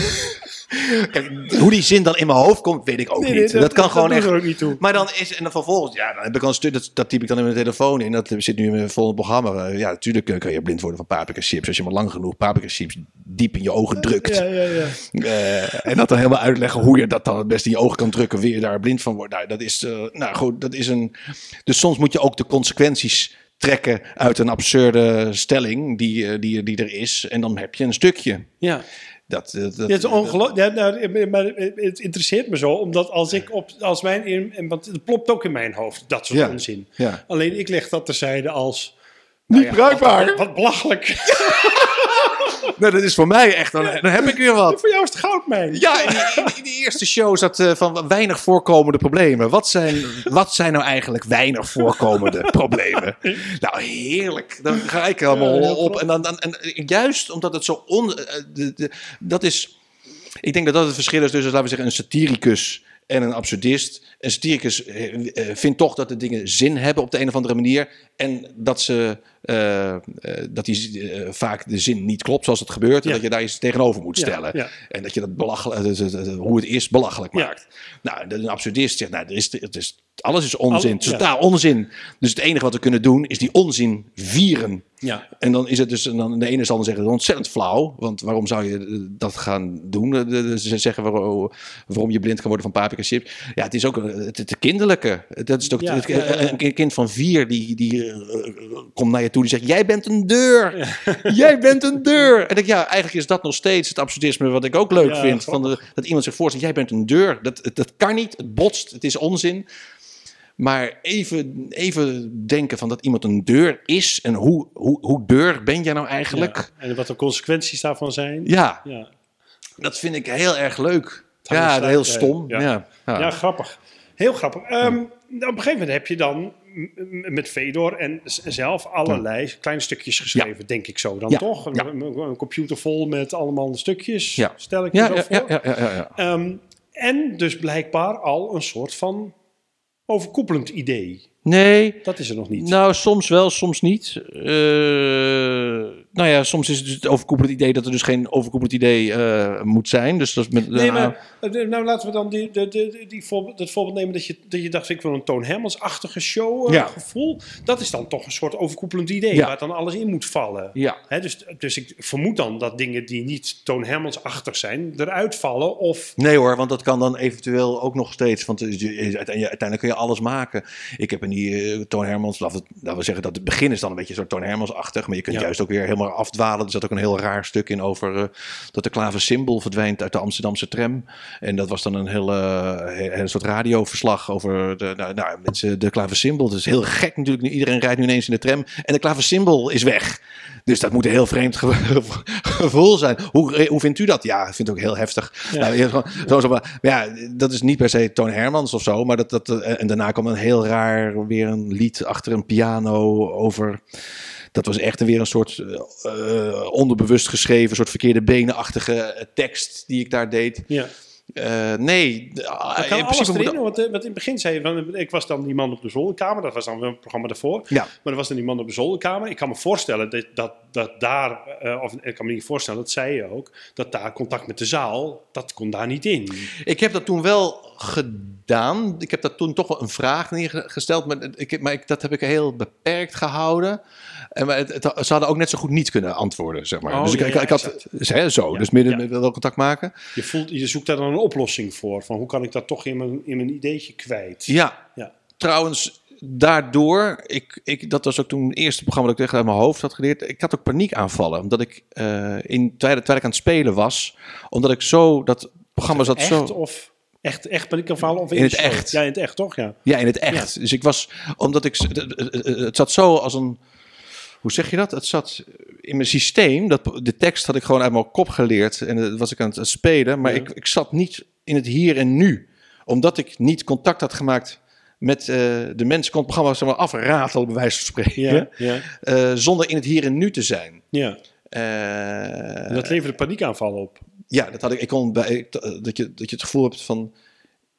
Kijk, hoe die zin dan in mijn hoofd komt, weet ik ook Nee, nee, niet. dat, kan gewoon echt. ook niet toe. Maar dan is, en dan vervolgens, ja, dan heb ik al een stuk, dat, dat typ ik dan in mijn telefoon in. Dat zit nu in mijn volgende programma. Eh, Ja, natuurlijk kan je blind worden van paprika chips. Als je maar lang genoeg paprika chips diep in je ogen drukt. Ja, ja, ja. Eh, en dat dan helemaal uitleggen hoe je dat dan het beste in je ogen kan drukken, je daar blind van wordt. Nou, dat is, eh, nou goed, dat is een. Dus soms moet je ook de consequenties trekken uit een absurde stelling die, eh, die, die er is. En dan heb je een stukje. ja. Dat, eh, dat, is ongelooflijk. Ja, nou, maar het interesseert me zo, omdat als ik op, als mijn, want het plopt ook in mijn hoofd, dat soort Ja. onzin. Ja. Alleen ik leg dat terzijde als... Niet nou bruikbaar. Wat, wat belachelijk. Nou, dat is voor mij echt, dan, dan heb ik weer wat. Voor jou is het goudmijn. Ja, in die, in- in die eerste show zat eh, van weinig voorkomende problemen. Wat zijn, wat zijn nou eigenlijk weinig voorkomende problemen? Nou, heerlijk. Dan ga ik allemaal Ja, op. En, dan, dan, en juist omdat het zo on... eh, de, de, dat is... Ik denk dat dat het verschil is tussen, laten we zeggen, een satiricus en een absurdist. Een satiricus eh, vindt toch dat de dingen zin hebben op de een of andere manier. En dat, ze, eh, eh, dat die eh, vaak de zin niet klopt zoals het gebeurt. En Ja. dat je daar iets tegenover moet stellen. ja. En dat je dat belachelijk, hoe het is, belachelijk maakt. Nou, een absurdist zegt, nou, er is, het is, alles is onzin. Al- totaal onzin. Dus het enige wat we kunnen doen, is die onzin vieren. Ja. En dan is het dus, en dan de ene zal dan zeggen, ontzettend flauw. Want waarom zou je dat gaan doen? Ze zeggen waarom, waarom je blind kan worden van paprika chips. Ja, het is ook het, het kinderlijke. Dat is het- ja. een kind van vier die, die komt naar je toe die zegt: Jij bent een deur. Jij bent een deur. En ik ja, eigenlijk is dat nog steeds het absurdisme wat ik ook leuk Ja, vind. Van de, dat iemand zich voorstelt: Jij bent een deur. Dat, dat, kan niet. Het botst. Het is onzin. Maar even, even denken van dat iemand een deur is. En hoe, hoe, hoe deur ben jij nou eigenlijk? Ja. En wat de consequenties daarvan zijn. Ja, Ja, dat vind ik heel erg leuk. Ja, heel stom. ja. Ja. Grappig. Heel grappig. Ehm, op een gegeven moment heb je dan met Fedor en zelf allerlei kleine stukjes geschreven, denk ik zo dan Ja. toch? Een, computer vol met allemaal stukjes, stel ik je zo voor. ja, ja, ja, ja, ja. Ehm, en dus blijkbaar al een soort van overkoepelend idee. Nee, Dat is er nog niet. Nou, soms wel, soms niet. Eh, nou ja, soms is het dus het overkoepelend idee dat er dus geen overkoepelend idee eh, moet zijn. Dus dat is met, Nee, nou, maar eh, nou laten we dan die, de, die voorbeeld, dat voorbeeld nemen dat je, dat je dacht, ik wil een Toon Hermans-achtige show eh, Ja. gevoel. Dat is dan toch een soort overkoepelend idee Ja. waar dan alles in moet vallen. Ja. Hè, dus, dus ik vermoed dan dat dingen die niet Toon Hermans-achtig zijn, eruit vallen. Of Nee hoor, want dat kan dan eventueel ook nog steeds. Want uiteindelijk kun je alles maken. Ik heb in die Toon Hermans, laten we, laten we zeggen dat het begin is dan een beetje zo Toon Hermans-achtig. Maar je kunt Ja. juist ook weer helemaal afdwalen. Er zat ook een heel raar stuk in over eh, dat de klaversymbool verdwijnt uit de Amsterdamse tram. En dat was dan een hele, he- een soort radioverslag over de, nou, nou, mensen, de. Dat is heel gek natuurlijk. Nu, iedereen rijdt nu ineens in de tram en de klaversymbool is weg. Dus dat moet een heel vreemd ge- gevoel zijn. Hoe, hoe vindt u dat? Ja, ik vind het ook heel heftig. Ja. Nou, zo, zo, maar ja, dat is niet per se Toon Hermans of zo. Maar dat, dat, eh, en daarna kwam een heel raar weer een lied achter een piano over... Dat was echt weer een soort eh, eh, onderbewust geschreven, soort verkeerde benenachtige eh, tekst die ik daar deed. ja. Nee, Dat in kan alles principe moet erin, want, want in het begin zei je, van, ik was dan die man op de zolderkamer, dat was dan wel een programma daarvoor. Ja. Maar er was dan die man op de zolderkamer. Ik kan me voorstellen dat, dat, dat daar, of ik kan me niet voorstellen, dat zei je ook, dat daar contact met de zaal, dat kon daar niet in. Ik heb dat toen wel gedaan. Ik heb dat toen toch wel een vraag neergesteld, maar, ik, maar ik, dat heb ik heel beperkt gehouden. En maar het, het- ze hadden ook net zo goed niet kunnen antwoorden, zeg maar. Oh, dus ik, ja, ik, had hè, zo, dus midden ja. met wel contact maken. Je, voelt, je zoekt daar dan een oplossing voor, van hoe kan ik dat toch in mijn, in mijn ideetje kwijt. Ja, Ja. trouwens, daardoor, ik, ik, dat was ook toen het eerste programma dat ik echt uit mijn hoofd had geleerd. Ik had ook paniekaanvallen, omdat ik eh, in, terwijl, terwijl ik aan het spelen was, omdat ik zo, dat programma zat Echt zo... of... Echt, echt paniekaanvallen? Of In het show? echt. Ja, in het echt, toch? Ja. Ja, in het echt. Dus ik was, omdat ik, het zat zo als een, hoe zeg je dat? Het zat in mijn systeem, dat, de tekst had ik gewoon uit mijn kop geleerd en dat was ik aan het spelen, maar Ja. ik, ik zat niet in het hier en nu. Omdat ik niet contact had gemaakt met eh, de mensen, kon het programma zeg maar, afratelen, bij wijze van spreken, Ja, ja, eh, zonder in het hier en nu te zijn. ja. En dat leverde paniekaanvallen op. ja, dat had ik. Ik kon bij dat je dat je het gevoel hebt van.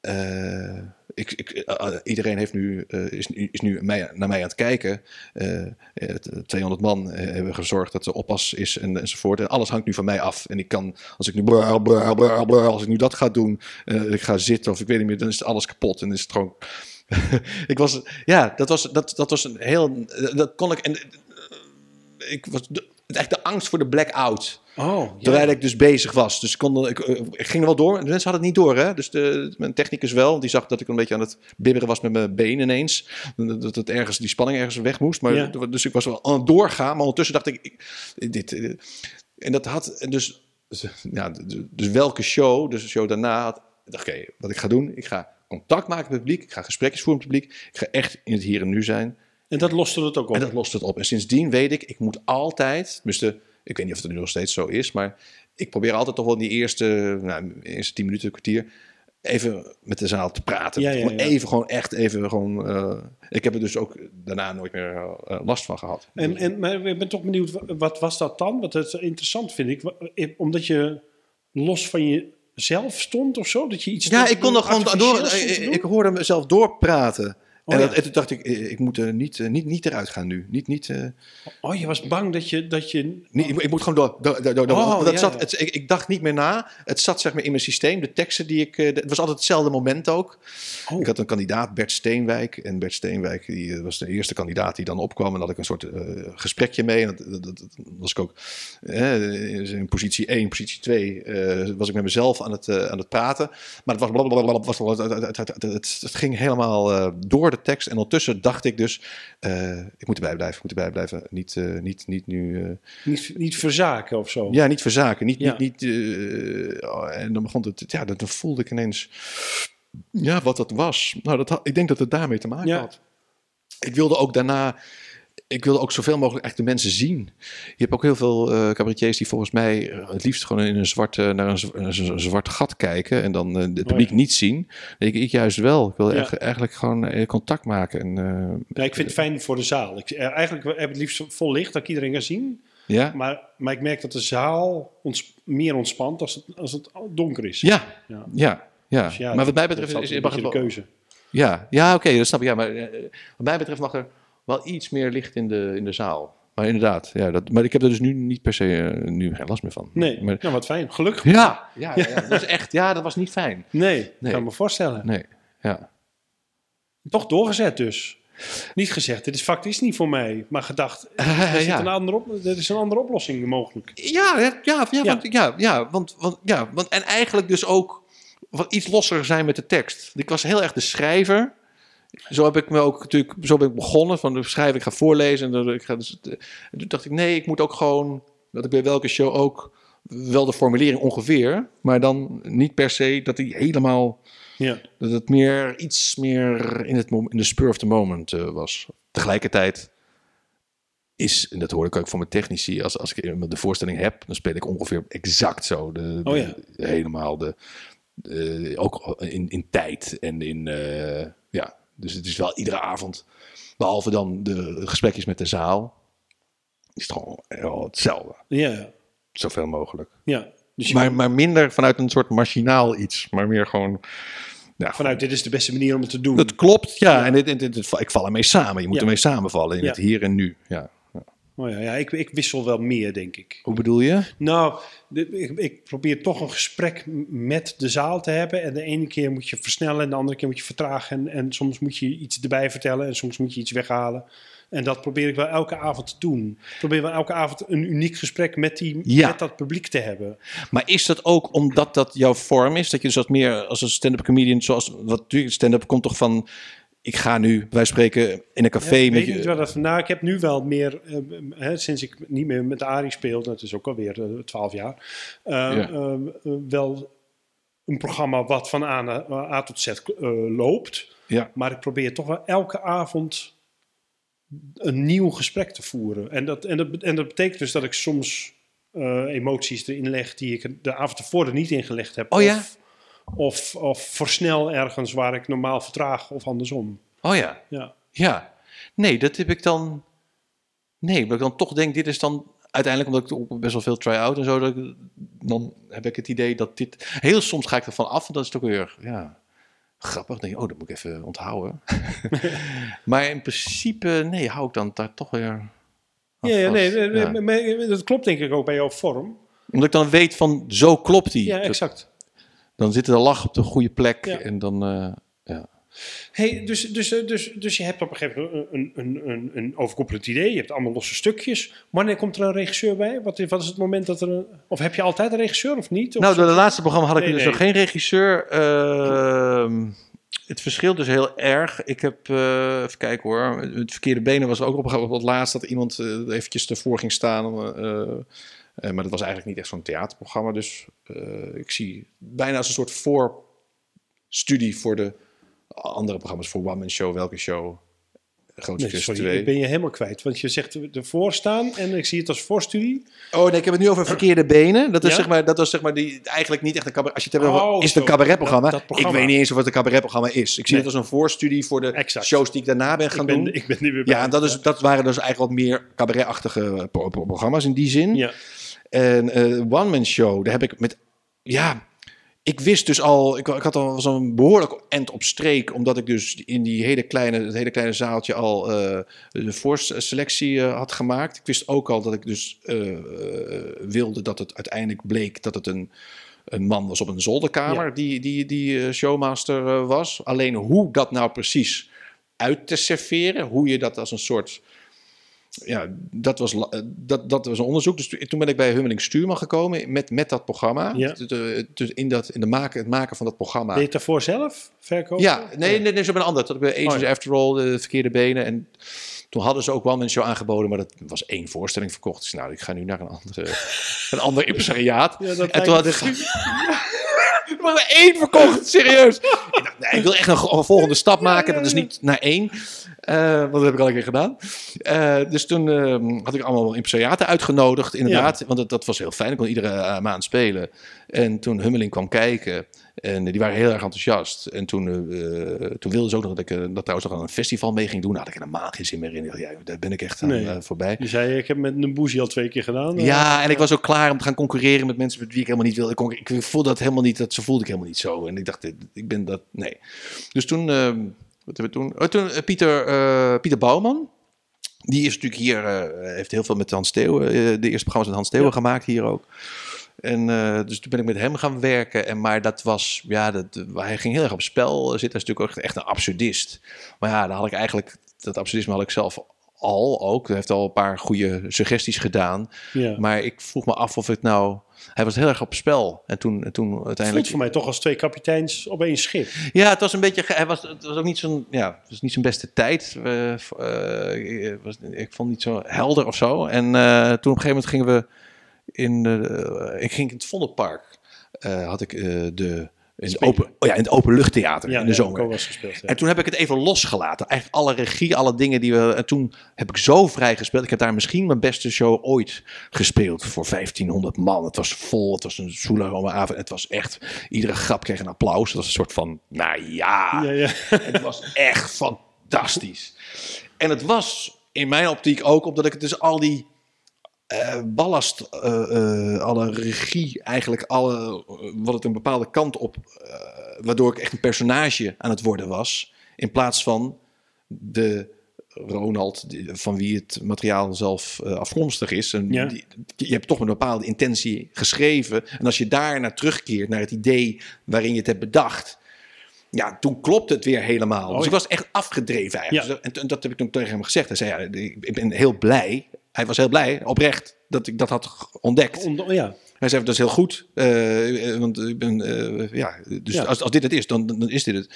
Eh, ik, ik, eh, eh, iedereen heeft nu, eh, is, is nu naar mij aan het kijken. Eh, het- 200 man hebben gezorgd dat er oppas is en, enzovoort. En alles hangt nu van mij af. En ik kan, als ik nu, bla, als ik nu dat ga doen, ik ga zitten of ik weet niet meer, dan is alles kapot. En is het gewoon. ik was, ja, dat was, dat, dat was een heel. Dat kon ik. En, ik was. De, echt de angst voor de blackout. Oh, ja. Terwijl ik dus bezig was. Dus ik, kon, ik, eh, ik ging er wel door. De mensen hadden het niet door, hè? Dus de, mijn technicus wel. Die zag dat ik een beetje aan het bibberen was met mijn been ineens. Dat het ergens, die spanning ergens weg moest. Maar, Ja. Dus ik was wel aan het doorgaan. Maar ondertussen dacht ik... ik dit, eh, en dat had... Dus, ja, dus welke show, dus de show daarna had... Ik dacht, oké, wat ik ga doen... Ik ga contact maken met het publiek. Ik ga gesprekjes voeren met het publiek. Ik ga echt in het hier en nu zijn. En dat loste het ook op. En dat lost het op. En sindsdien weet ik, ik moet altijd, tenminste, ik weet niet of het nu nog steeds zo is, maar ik probeer altijd toch wel in die eerste, nou, eerste tien minuten, kwartier, even met de zaal te praten. Ja, ja. Even gewoon echt, even gewoon. eh, ik heb er dus ook daarna nooit meer eh, last van gehad. En, en, maar ik ben toch benieuwd, wa- wat was dat dan? Wat het interessant vind ik, omdat je los van jezelf stond of zo? Dat je iets ja, ik kon er gewoon door. Ik, ik hoorde mezelf doorpraten. Oh, en, ja. dat, en toen dacht ik, eh, ik moet er niet, eh, niet, niet eruit gaan nu. Niet, niet, eh, Oh, je was bang dat je... Dat je Niet, ik, moet- ik moet gewoon door. door, door, door, door. Oh, dat ja, zat, ja. Het, ik, ik dacht niet meer na. Het zat zeg maar in mijn systeem. De teksten die ik. eh, Het was altijd hetzelfde moment ook. Oh. Ik had een kandidaat, Bert Steenwijk. En Bert Steenwijk die, eh, was de eerste kandidaat die dan opkwam. En daar had ik een soort eh, gesprekje mee. En dat, dat, was ik ook eh, in positie 1, positie 2. eh, was ik met mezelf aan het, eh, aan het praten. Maar het, was het, het, ging helemaal eh, door de tekst. En ondertussen dacht ik dus. eh, ik moet erbij blijven. Ik moet erbij blijven. Niet, eh, niet, niet nu. eh, niet, niet verzaken of zo. ja, niet verzaken. Niet, Ja. niet, niet, oh, en dan begon het, ja, dan dan voelde ik ineens, ja, wat dat was. Nou, dat had, ik denk dat het daarmee te maken Ja. had. Ik wilde ook daarna, ik wilde ook zoveel mogelijk echt de mensen zien. Je hebt ook heel veel eh cabaretiers die volgens mij eh, het liefst gewoon in een zwart, eh, naar een, een een zwart gat kijken en dan eh, het publiek ja. niet zien. Ik, ik juist wel. Ik wil Ja. echt, eigenlijk gewoon contact maken. En, Ja, ik vind het fijn voor de zaal. Ik, eigenlijk heb ik het liefst vol licht, dat ik iedereen kan zien. ja? Maar, maar ik merk dat de zaal ons, meer ontspant als het, als het donker is. Ja, Ja. ja, ja. Dus maar wat mij betreft is mag een het wel, de keuze. Ja, ja oké, dat snap ik. Ja, maar wat mij betreft mag er wel iets meer licht in de, in de zaal. Maar inderdaad, ja, dat, maar ik heb er dus nu niet per se eh, nu geen last meer van. Nee, Maar, nou wat fijn. Gelukkig. ja, ja, ja, ja, dat was echt, ja, dat was niet fijn. Nee, Nee. kan me voorstellen. Nee, ja. Toch doorgezet dus. Niet gezegd, dit is factisch niet voor mij. Maar gedacht, er, zit ja. een andere op, er is een andere oplossing mogelijk. Ja, ja, ja, ja, Ja. Want, ja, ja, want, want, ja, want en eigenlijk dus ook wat iets losser zijn met de tekst. Ik was heel erg de schrijver. Zo heb ik me ook natuurlijk, zo ben ik begonnen van de schrijven, ik ga voorlezen en dan ik ga dus, en toen dacht ik nee, ik moet ook gewoon dat ik bij welke show ook wel de formulering ongeveer, maar dan niet per se dat die helemaal Ja. dat het meer iets meer in het in de spur of the moment eh, was. Tegelijkertijd is, en dat hoor ik ook van mijn technici, als, als ik de voorstelling heb, dan speel ik ongeveer exact zo. De, Oh ja. de- helemaal de, de- ook in, in tijd en in, eh, ja, dus het is wel iedere avond, behalve dan de gesprekjes met de zaal, is het gewoon heel hetzelfde. Ja, Zoveel mogelijk. ja. Dus Maar, kan maar minder vanuit een soort machinaal iets, maar meer gewoon... Ja, vanuit dit is de beste manier om het te doen. Dat klopt, ja. Ja. En dit, dit, dit- dit- ik val ermee samen. Je moet Ja. ermee samenvallen in het hier en nu. Ja. Oh ja, ja ik, ik wissel wel meer, denk ik. Hoe bedoel je? Nou, ik, ik probeer toch een gesprek met de zaal te hebben. En de ene keer moet je versnellen en de andere keer moet je vertragen. En, en soms moet je iets erbij vertellen en soms moet je iets weghalen. En dat probeer ik wel elke avond te doen. Ik probeer wel elke avond een uniek gesprek met, die, Ja. met dat publiek te hebben. Maar is dat ook omdat dat jouw vorm is? Dat je dus wat meer als een stand-up comedian, zoals wat natuurlijk stand-up komt toch van. Ik ga nu, wij spreken in een café ik met weet niet waar dat vandaan. Ik heb nu wel meer, eh, hè, sinds ik niet meer met Arie speel, dat is ook alweer eh, twaalf jaar, eh, Ja. eh, eh, wel een programma wat van A, A tot Z eh, loopt. Ja. Maar ik probeer toch wel elke avond een nieuw gesprek te voeren. En dat, en dat, en dat betekent dus dat ik soms eh, emoties erin leg die ik de avond tevoren niet ingelegd heb. Oh ja? Of, of, of versnel ergens waar ik normaal vertraag of andersom. Oh ja. Ja. Ja. Nee, dat heb ik dan... Nee, omdat ik dan toch denk, dit is dan... Uiteindelijk, omdat ik best wel veel try-out en zo... Dat ik, dan heb ik het idee dat dit... Heel soms ga ik ervan af en dat is toch weer... Ja, grappig. Denk je, oh, dat moet ik even onthouden. maar in principe, nee, hou ik dan daar toch weer... Ja, ja, nee, Ja. maar dat klopt denk ik ook bij jouw vorm. Omdat ik dan weet van, zo klopt die. Ja, exact. Dan zit de lach op de goede plek Ja. en dan... eh, ja. Hey, dus, dus, eh, dus, dus je hebt op een gegeven moment een, een, een, een overkoepelend idee. Je hebt allemaal losse stukjes. Wanneer komt er een regisseur bij? Wat, is- wat is het moment dat er een... Of heb je altijd een regisseur of niet? Of Nou, de, laatste programma had ik Nee, dus nee. nog geen regisseur. Ehm, het verschilt dus heel erg. Ik heb, eh, even kijken hoor, het verkeerde benen was ook op een gegeven moment het laatst dat iemand eventjes ervoor ging staan. Eh, eh, maar dat was eigenlijk niet echt zo'n theaterprogramma. Dus eh, ik zie bijna als een soort voorstudie voor de andere programma's. Voor One Man Show, welke show? Grootste Nee, sorry, 2. ik ben je helemaal kwijt. Want je zegt ervoor staan en ik zie het als voorstudie. Oh nee, ik heb het nu over verkeerde benen. Dat is Ja? zeg maar, dat was zeg maar die eigenlijk niet echt een cabaret. Als je het hebt over, Oh, is het een cabaretprogramma? Dat- dat programma. Ik weet niet eens of het een cabaretprogramma is. Ik zie Nee. het als een voorstudie voor de Exact. shows die ik daarna ben gaan ik, ben, doen. ik ben nu weer bij. ja, en dat, is, dat waren dus eigenlijk wat meer cabaretachtige pro- programma's in die zin. Ja. En eh, One Man Show, daar heb ik met... Ja, ik wist dus al... Ik, ik had al zo'n behoorlijk end op streek... omdat ik dus in die hele kleine, het hele kleine zaaltje al eh, de voorselectie eh, had gemaakt. Ik wist ook al dat ik dus wilde dat het uiteindelijk bleek... dat het een, een man was op een zolderkamer Ja. die, die, die showmaster was. Alleen hoe dat nou precies uit te serveren... hoe je dat als een soort ja, dat was, eh, dat, dat was een onderzoek. Dus toen- ben ik bij Hummeling Stuurman gekomen met, met dat programma. Ja. Dus, eh, Dus in, dat, in de maken, het maken van dat programma. Deed je het daarvoor zelf? Verkopen? Ja, nee, nee, nee, zo bij een ander. Dat ik bij Agents Oh, ja. After All, de verkeerde benen. En toen hadden ze ook One Man Show aangeboden, maar dat was één voorstelling verkocht. Dus nou, ik ga nu naar een andere, een ander impresariaat. Ja, en toen had ik... Er één verkocht, serieus. Ik dacht, nee, ik wil echt een, een volgende stap maken. Dat is niet naar één. Eh, want dat heb ik al een keer gedaan. Eh, dus toen eh, had ik allemaal impresariaten uitgenodigd, inderdaad. Want dat, dat was heel fijn. Ik kon iedere eh, maand spelen. En toen Hummeling kwam kijken. En die waren heel erg enthousiast. En toen, eh, eh, toen wilden ze ook nog dat ik eh, dat trouwens nog aan een festival mee ging doen. Daar had ik helemaal geen zin meer in. Ja, daar ben ik echt aan Nee. voorbij. Je zei, ik heb met een boezie al twee keer gedaan. Ja, en ik was ook klaar om te gaan concurreren met mensen met wie ik helemaal niet wilde. Ik, kon- ik voelde dat helemaal niet, dat ze voelde ik helemaal niet zo. En ik dacht, ik ben dat, nee. Dus toen, eh, wat hebben we toen? Oh, toen Pieter, Pieter Bouwman. Die is natuurlijk hier, heeft heel veel met Hans Steeuwen, de eerste programma's met Hans Steeuwen Ja. gemaakt hier ook. En eh, dus toen ben ik met hem gaan werken. En, maar dat was, ja, dat, hij ging heel erg op spel zitten. Hij is natuurlijk ook echt een absurdist. Maar ja, daar had ik eigenlijk, dat absurdisme had ik zelf al ook. Hij heeft al een paar goede suggesties gedaan. ja. Maar ik vroeg me af of het nou... Hij was heel erg op spel. En toen, en toen Het voelt uiteindelijk... voor mij toch als twee kapiteins op één schip. Ja, het was een beetje... Hij was, het was ook niet zo'n... Ja, het was niet zijn beste tijd. Eh, v- eh, ik was, ik vond het niet zo helder of zo. En eh, toen op een gegeven moment gingen we in... de- ik ging in het Vondelpark. eh, had ik eh, de... In het, open, oh ja, in het openluchttheater Ja, in de zomer. gespeeld. ja. En toen heb ik het even losgelaten. Eigenlijk alle regie, alle dingen die we. En toen heb ik zo vrij gespeeld. Ik heb daar misschien mijn beste show ooit gespeeld voor 1500 man. Het was vol, het was een zoelerome avond. Het was echt. Iedere grap kreeg een applaus. Het was een soort van. Nou ja. Ja, ja. Het was echt fantastisch. En het was in mijn optiek ook omdat ik het dus al die eh, ballast, eh, eh, alle regie, eigenlijk alle, wat het een bepaalde kant op, waardoor ik echt een personage aan het worden was, in plaats van de Ronald van wie het materiaal zelf afkomstig is. En Ja. die- je hebt toch met een bepaalde intentie geschreven. En als je daar naar terugkeert, naar het idee waarin je het hebt bedacht, ja, toen klopt het weer helemaal. Oh, dus ik was echt afgedreven eigenlijk. Ja. Dus, en, en dat heb ik toen tegen hem gezegd. Hij zei, ja, ik ben heel blij. Hij was heel blij, oprecht, dat ik dat had ontdekt. Om- ja. Hij zei, dat is heel goed. eh, want ik ben, eh, ja, dus Ja. Als, als dit het is, dan, dan is dit het.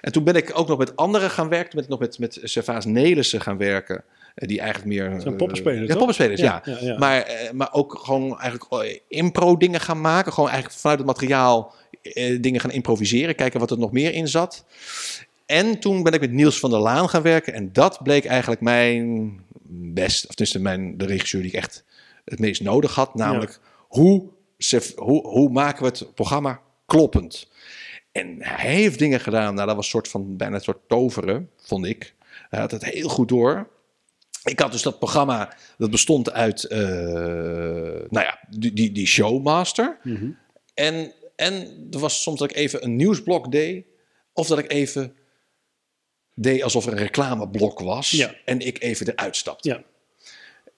En toen ben ik ook nog met anderen gaan werken. Ben ik nog met, met Servaas Nelissen gaan werken. eh, die eigenlijk meer... Zijn eh, poppenspelers, Ja, poppenspelers, ja. Ja, ja, ja. Maar, maar ook gewoon eigenlijk eh, impro dingen gaan maken. Gewoon eigenlijk vanuit het materiaal dingen gaan improviseren. Kijken wat er nog meer in zat. En toen ben ik met Niels van der Laan gaan werken. En dat bleek eigenlijk mijn best, of tenminste mijn, de regisseur die ik echt het meest nodig had. Namelijk, hoe, ze- hoe, hoe maken we het programma kloppend? En hij heeft dingen gedaan, nou, dat was een soort van, bijna een soort toveren, vond ik. Hij had het heel goed door. Ik had dus dat programma, dat bestond uit, eh, nou ja, die, die, die showmaster. Mhm. En, en er was soms dat ik even een nieuwsblok deed. Of dat ik even deed alsof er een reclameblok was. Ja. En ik even eruit stapte. Ja.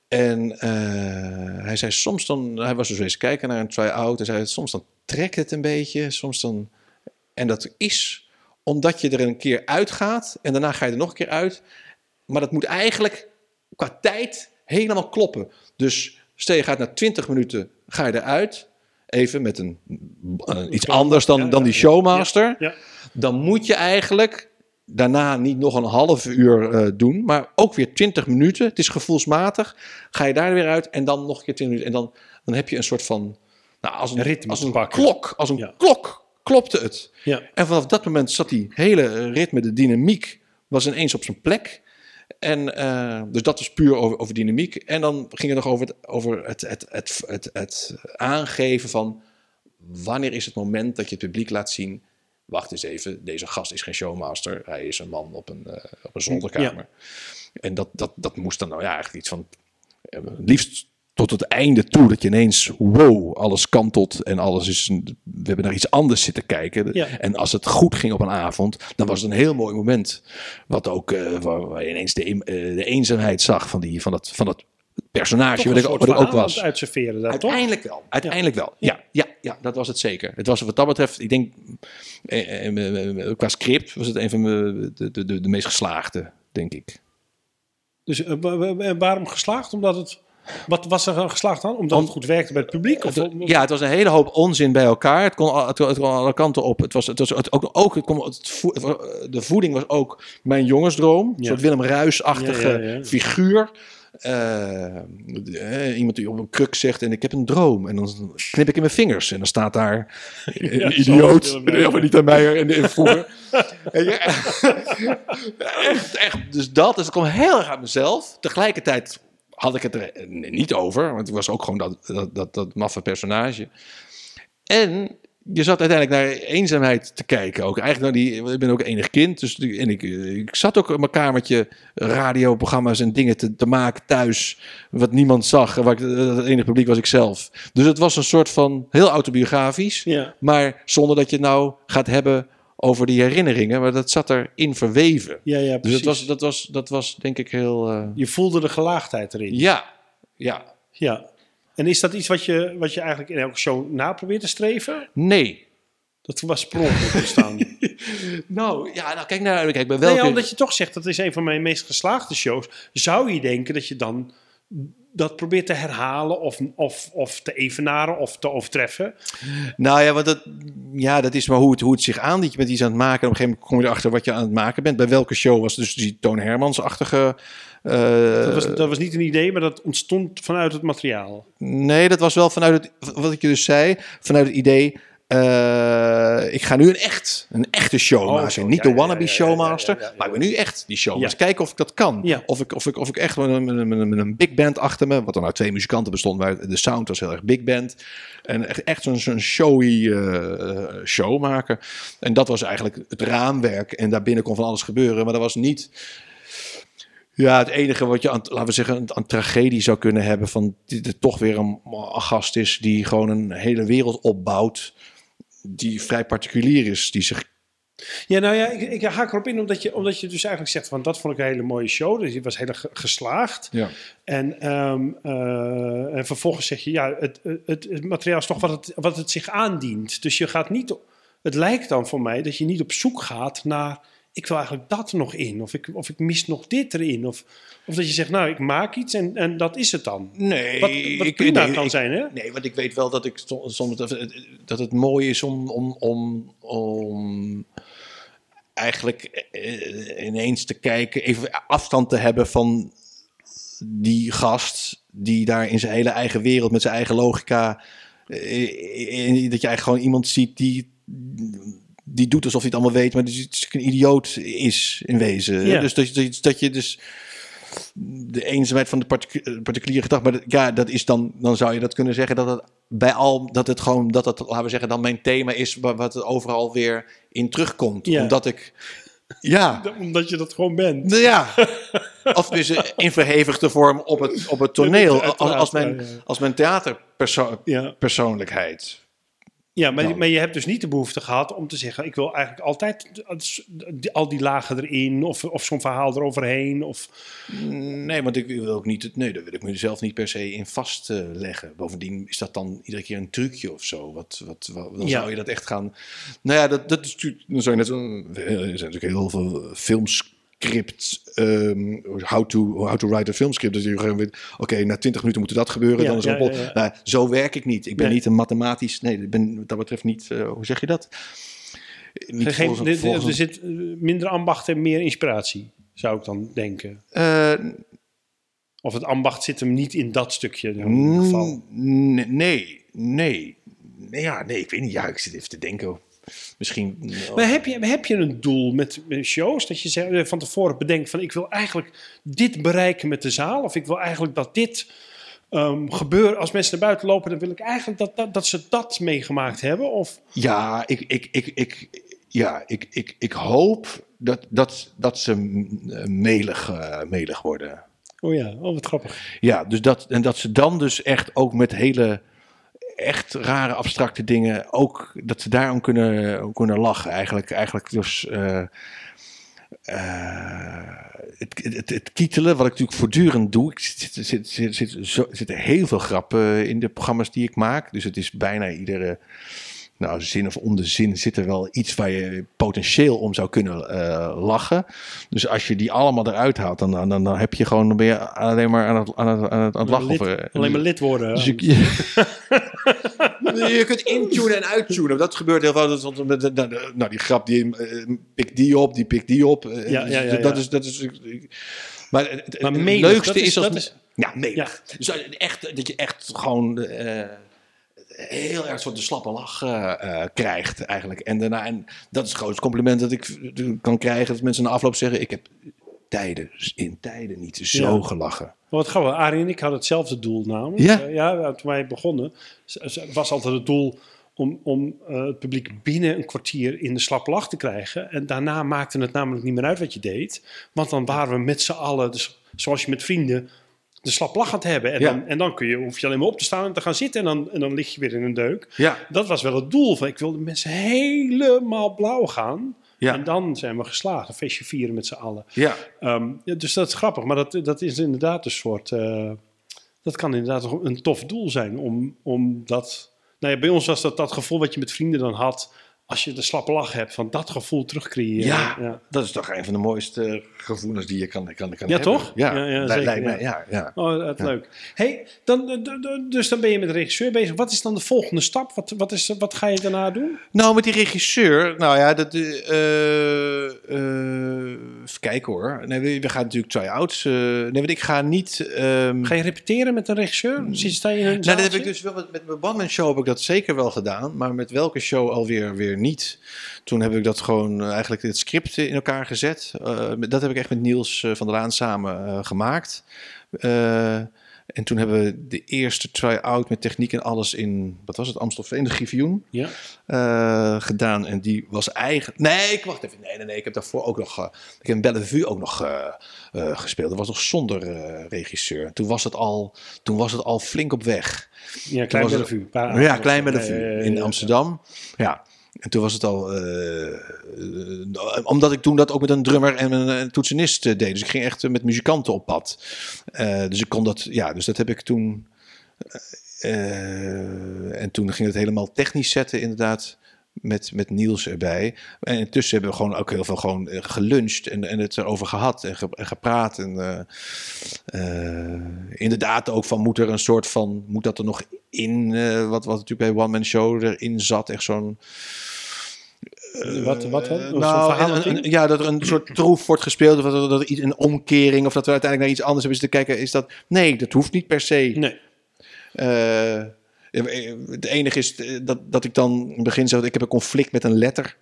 En eh, hij zei soms dan, hij was dus eens kijken naar een try-out. Hij zei soms dan trekt het een beetje, soms dan. En dat is omdat je er een keer uitgaat en daarna ga je er nog een keer uit. Maar dat moet eigenlijk qua tijd helemaal kloppen. Dus stel je gaat na 20 minuten, ga je eruit. Even met een, eh, iets anders dan, dan die showmaster. Dan moet je eigenlijk daarna niet nog een half uur eh, doen, maar ook weer 20 minuten. Het is gevoelsmatig. Ga je daar weer uit en dan nog een keer 20 minuten. En dan, dan heb je een soort van. Nou, als een, Ritme als een pakken. klok. Als een Ja. klok klopte het. Ja. En vanaf dat moment zat die hele ritme, de dynamiek, was ineens op zijn plek. En eh, dus dat was puur over, over dynamiek. En dan ging het nog over het, over het, het, het, het, het aangeven van wanneer is het moment dat je het publiek laat zien. Wacht eens even, deze gast is geen showmaster. Hij is een man op een, eh, op een zolderkamer. En dat, dat, dat moest dan nou ja, eigenlijk iets van. eh, liefst tot het einde toe, dat je ineens, wow, alles kantelt en alles is. een- we hebben naar iets anders zitten kijken. Ja. En als het goed ging op een avond, dan was het een heel mooi moment. Wat ook, eh, waar, waar je ineens de, de eenzaamheid zag van, die, van, dat, van dat personage, Toch wat ik, soort wat ik ook was. uitserveren daar, toch? Uiteindelijk wel. Uiteindelijk wel. Ja, ja, ja, dat was het zeker. Het was wat dat betreft, ik denk, eh, eh, eh, qua script was het een van de, de, de, de meest geslaagde, denk ik. Dus eh, wa- wa- wa- waarom geslaagd? Omdat het... Wat was er geslaagd aan? Omdat Om- het goed werkte bij het publiek? Of, ja, het was een hele hoop onzin bij elkaar. Het kon, het kon, het kon alle kanten op. Het was, het was het ook, ook het kon, het vo- de voeding was ook mijn jongensdroom. Een Ja. soort Willem Ruis-achtige Ja, ja, ja. figuur. Eh, eh, iemand die op een kruk zegt en ik heb een droom. En dan knip ik in mijn vingers. En dan staat daar een Ja, idioot. maar niet aan Meijer en en vroeger. Echt, echt. Dus dat. Dus ik kwam heel erg uit mezelf. Tegelijkertijd had ik het er eh, niet over. Want ik was ook gewoon dat, dat, dat, dat maffe personage. En je zat uiteindelijk naar eenzaamheid te kijken. Ook eigenlijk naar die, ik ben ook enig kind. Dus die- en ik, ik zat ook in mijn kamertje radioprogramma's en dingen te, te maken thuis. Wat niemand zag. En waar ik, het enige publiek was ik zelf. Dus het was een soort van heel autobiografisch. Ja. Maar zonder dat je het nou gaat hebben over die herinneringen. Maar dat zat erin verweven. Ja, ja, Dus precies. dat was, dat, was, dat was denk ik heel... eh, Je voelde de gelaagdheid erin. ja, ja. Ja. En is dat iets wat je, wat je eigenlijk in elke show na probeert te streven? Nee. Dat was per ongeluk. Nou, ja, nou kijk naar... Kijk, bij Nee, welke... ja, omdat je toch zegt dat is een van mijn meest geslaagde shows. Zou je denken dat je dan dat probeert te herhalen of, of, of te evenaren of te overtreffen? Nou ja, want dat, ja, dat is maar hoe het, hoe het zich aandient. Je bent iets aan het maken en op een gegeven moment kom je erachter wat je aan het maken bent. Bij welke show was dus die Toon Hermans-achtige... eh, Dat was, dat was niet een idee, maar dat ontstond vanuit het materiaal. Nee, dat was wel vanuit het, wat ik je dus zei, vanuit het idee. eh, ik ga nu een echt, een echte show Oh, Niet ja, de wannabe ja, showmaster, ja, maar ik ben nu echt die show. Ja. Dus kijken of ik dat kan. Of, ik, of, ik, of ik echt met een, met, een, met big band achter me, wat dan uit twee muzikanten bestond, maar de sound was heel erg big band. En echt, echt zo'n zo'n showy eh, show maken. En dat was eigenlijk het raamwerk. En daarbinnen kon van alles gebeuren, maar dat was niet. Ja, het enige wat je aan, laten we zeggen, aan tragedie zou kunnen hebben van dit er toch weer een, gast is die gewoon een hele wereld opbouwt, die vrij particulier is, die zich Ja, nou ja, ik, ik haak erop in omdat je, omdat je dus eigenlijk zegt van dat vond ik een hele mooie show. Dus die was heel geslaagd. ja. En, ehm, eh, en vervolgens zeg je, ja, het, het, het materiaal is toch wat het, wat het zich aandient. Dus je gaat niet, het lijkt dan voor mij dat je niet op zoek gaat naar, ik wil eigenlijk dat nog in. Of ik, of ik mis nog dit erin. Of, of dat je zegt, nou, ik maak iets en, en dat is het dan. Nee, Wat, wat ik- prima nee, kan ik- zijn, hè? Nee, want ik weet wel dat ik so- soms dat, het mooi is om, om, om, om eigenlijk eh, ineens te kijken, even afstand te hebben van die gast die daar in zijn hele eigen wereld met zijn eigen logica. eh, dat je eigenlijk gewoon iemand ziet die. Die doet alsof hij het allemaal weet, maar die een idioot is in wezen. Ja. Dus dat, je- dat je dus de eenzaamheid van de particu- particuliere gedachte. Maar dat- ja, dat is dan, dan zou je dat kunnen zeggen dat het bij al dat het gewoon dat het, laten we zeggen, dan mijn thema is wa- wat er overal weer in terugkomt. Ja. Omdat ik, ja, Omdat je dat gewoon bent. nou ja, of dus in verhevigde vorm op het, op het toneel, als, als mijn, als mijn theaterpersoonlijkheid. Ja, maar, Dan. maar je hebt dus niet de behoefte gehad om te zeggen: ik wil eigenlijk altijd al die lagen erin, of, of zo'n verhaal eroverheen. Of, Nee, want ik wil ook niet, het- nee, daar wil ik mezelf niet per se in vastleggen. Bovendien is dat dan iedere keer een trucje of zo. Wat, wat, wat- dan Ja. zou je dat echt gaan. Nou ja, dat, dat is natuurlijk. Dan zou je net zo. Er zijn natuurlijk heel veel filmscript. ehm, how, to, how to write a filmscript. Dat je gewoon weet. Oké, na 20 minuten moet dat gebeuren. Ja, dan is ja. Nou, zo werk ik niet. Ik ben Nee. niet een mathematisch. Nee, ik ben wat dat betreft niet. eh, hoe zeg je dat? Niet geen, volgens een- er- volgens zit eh, minder ambacht en meer inspiratie, zou ik dan denken. Eh, Of het ambacht zit hem niet in dat stukje in ieder geval. Mm, Nee, nee, nee. Nee, Ja, nee, ik weet niet. Ja, ik zit even te denken. Misschien. Maar heb je, heb je een doel met, met shows? Dat je zegt, eh, van tevoren bedenkt van ik wil eigenlijk dit bereiken met de zaal. Of ik wil eigenlijk dat dit ehm gebeurt. Als mensen naar buiten lopen, dan wil ik eigenlijk dat, dat, dat ze dat meegemaakt hebben. Of, Ja, ik, ik, ik, ik, ja, ik, ik, ik hoop dat, dat, dat ze eh, melig, eh, melig worden. oh ja, oh wat grappig. Ja, dus dat, en dat ze dan dus echt ook met hele echt rare abstracte dingen ook dat ze daarom kunnen, kunnen lachen. Eigenlijk, eigenlijk dus eh, eh, het, het, het kietelen, wat ik natuurlijk voortdurend doe. Ik zit, zit, zit, zit, er zitten heel veel grappen in de programma's die ik maak. Dus het is bijna iedere nou, zin of om de zin zit er wel iets waar je potentieel om zou kunnen eh, lachen. Dus als je die allemaal eruit haalt, dan, dan, dan heb je gewoon dan ben je alleen maar aan het, aan het, aan het, aan het lachen. Lid- eh, alleen maar lid worden. dus ik- je kunt intunen en uittunen. Dat gebeurt heel veel. Dat is soms met de- Nou, die grap, die eh, pikt die op, die pikt die op. Eh, Ja, ja, ja, Dat is... Dat is maar het, Maar menig, leukste dat is- is, als... dat is- Ja, menig. Dus echt, dat je echt gewoon... heel erg soort de slappe lach eh, eh, krijgt eigenlijk. En, daarna, en dat is het grootste compliment dat ik eh, kan krijgen. Dat mensen na afloop zeggen, ik heb tijden, in tijden niet zo Ja. gelachen. Maar wat grappig, Arie en ik hadden hetzelfde doel namelijk. Ja? Ja, toen wij begonnen was altijd het doel om, om het publiek binnen een kwartier in de slappe lach te krijgen. En daarna maakte het namelijk niet meer uit wat je deed. Want dan waren we met z'n allen, dus zoals je met vrienden, de slap lach hebben. En, Ja. dan, en dan kun je, hoef je alleen maar op te staan en te gaan zitten en dan, en dan lig je weer in een deuk. Ja, Dat was wel het doel. Van, ik wilde mensen helemaal blauw gaan. Ja. En dan zijn we geslaagd. Een feestje vieren met z'n allen. ja. Ehm, ja, dus dat is grappig, maar dat, dat is inderdaad een soort. eh, dat kan inderdaad een tof doel zijn om, om dat. Nou ja, bij ons was dat dat gevoel wat je met vrienden dan had. Als je de slappe lach hebt, van dat gevoel terugcreëren. Ja, ja. dat is toch een van de mooiste gevoelens die je kan, kan, kan Ja, hebben. toch? Ja, Ja, ja, Lij- zeker, lijkt mij, ja. ja. ja. Oh, dat leuk. Hey, dan, dus dan ben je met de regisseur bezig. Wat is dan de volgende stap? Wat, wat, is, wat ga je daarna doen? Nou, met die regisseur, nou ja, dat, eh, even kijken hoor. Nee, we, we gaan natuurlijk try-outs. eh, nee, want ik ga niet... ehm, Ga je repeteren met een regisseur? Zit sta je in een nou, dat heb ik dus wel met, met mijn one-man show heb ik dat zeker wel gedaan, maar met welke show alweer weer niet. Toen heb ik dat gewoon eh, eigenlijk het script in elkaar gezet. Met- dat heb ik echt met Niels eh, van der Laan samen gemaakt. En toen hebben we de eerste try-out met techniek en alles in, wat was het, Amstelveen, de Griffioen, Ja. gedaan. En die was eigenlijk... Nee, ik wacht even. Nee, nee, nee. Ik heb daarvoor ook nog... eh, ik heb in Bellevue ook nog gespeeld. Dat was nog zonder regisseur. Toen was, het al, toen was het al flink op weg. Ja, Klein het- Bellevue. Ja, Klein Bellevue in. Amsterdam. Ja. En toen was het al... eh, eh, omdat ik toen dat ook met een drummer en een, toetsenist eh, deed. Dus ik ging echt met muzikanten op pad. Dus ik kon dat... Ja, dus dat heb ik toen... eh, en toen ging het helemaal technisch zetten inderdaad. Met, met Niels erbij. En intussen hebben we gewoon ook heel veel gewoon eh, geluncht en, en het erover gehad en, ge- en gepraat. En eh, eh, inderdaad ook van moet er een soort van, moet dat er nog in, wat, wat natuurlijk bij One Man Show erin zat, echt zo'n wat, wat nou, een- ja, dat er een soort troef wordt gespeeld. Of dat er, dat er iets, een omkering. Of dat we uiteindelijk naar iets anders hebben zitten kijken. Is dat, nee, dat hoeft niet per se. Nee. Eh, het enige is eh, dat, dat ik dan in het begin zeg, ik heb een conflict met een letter.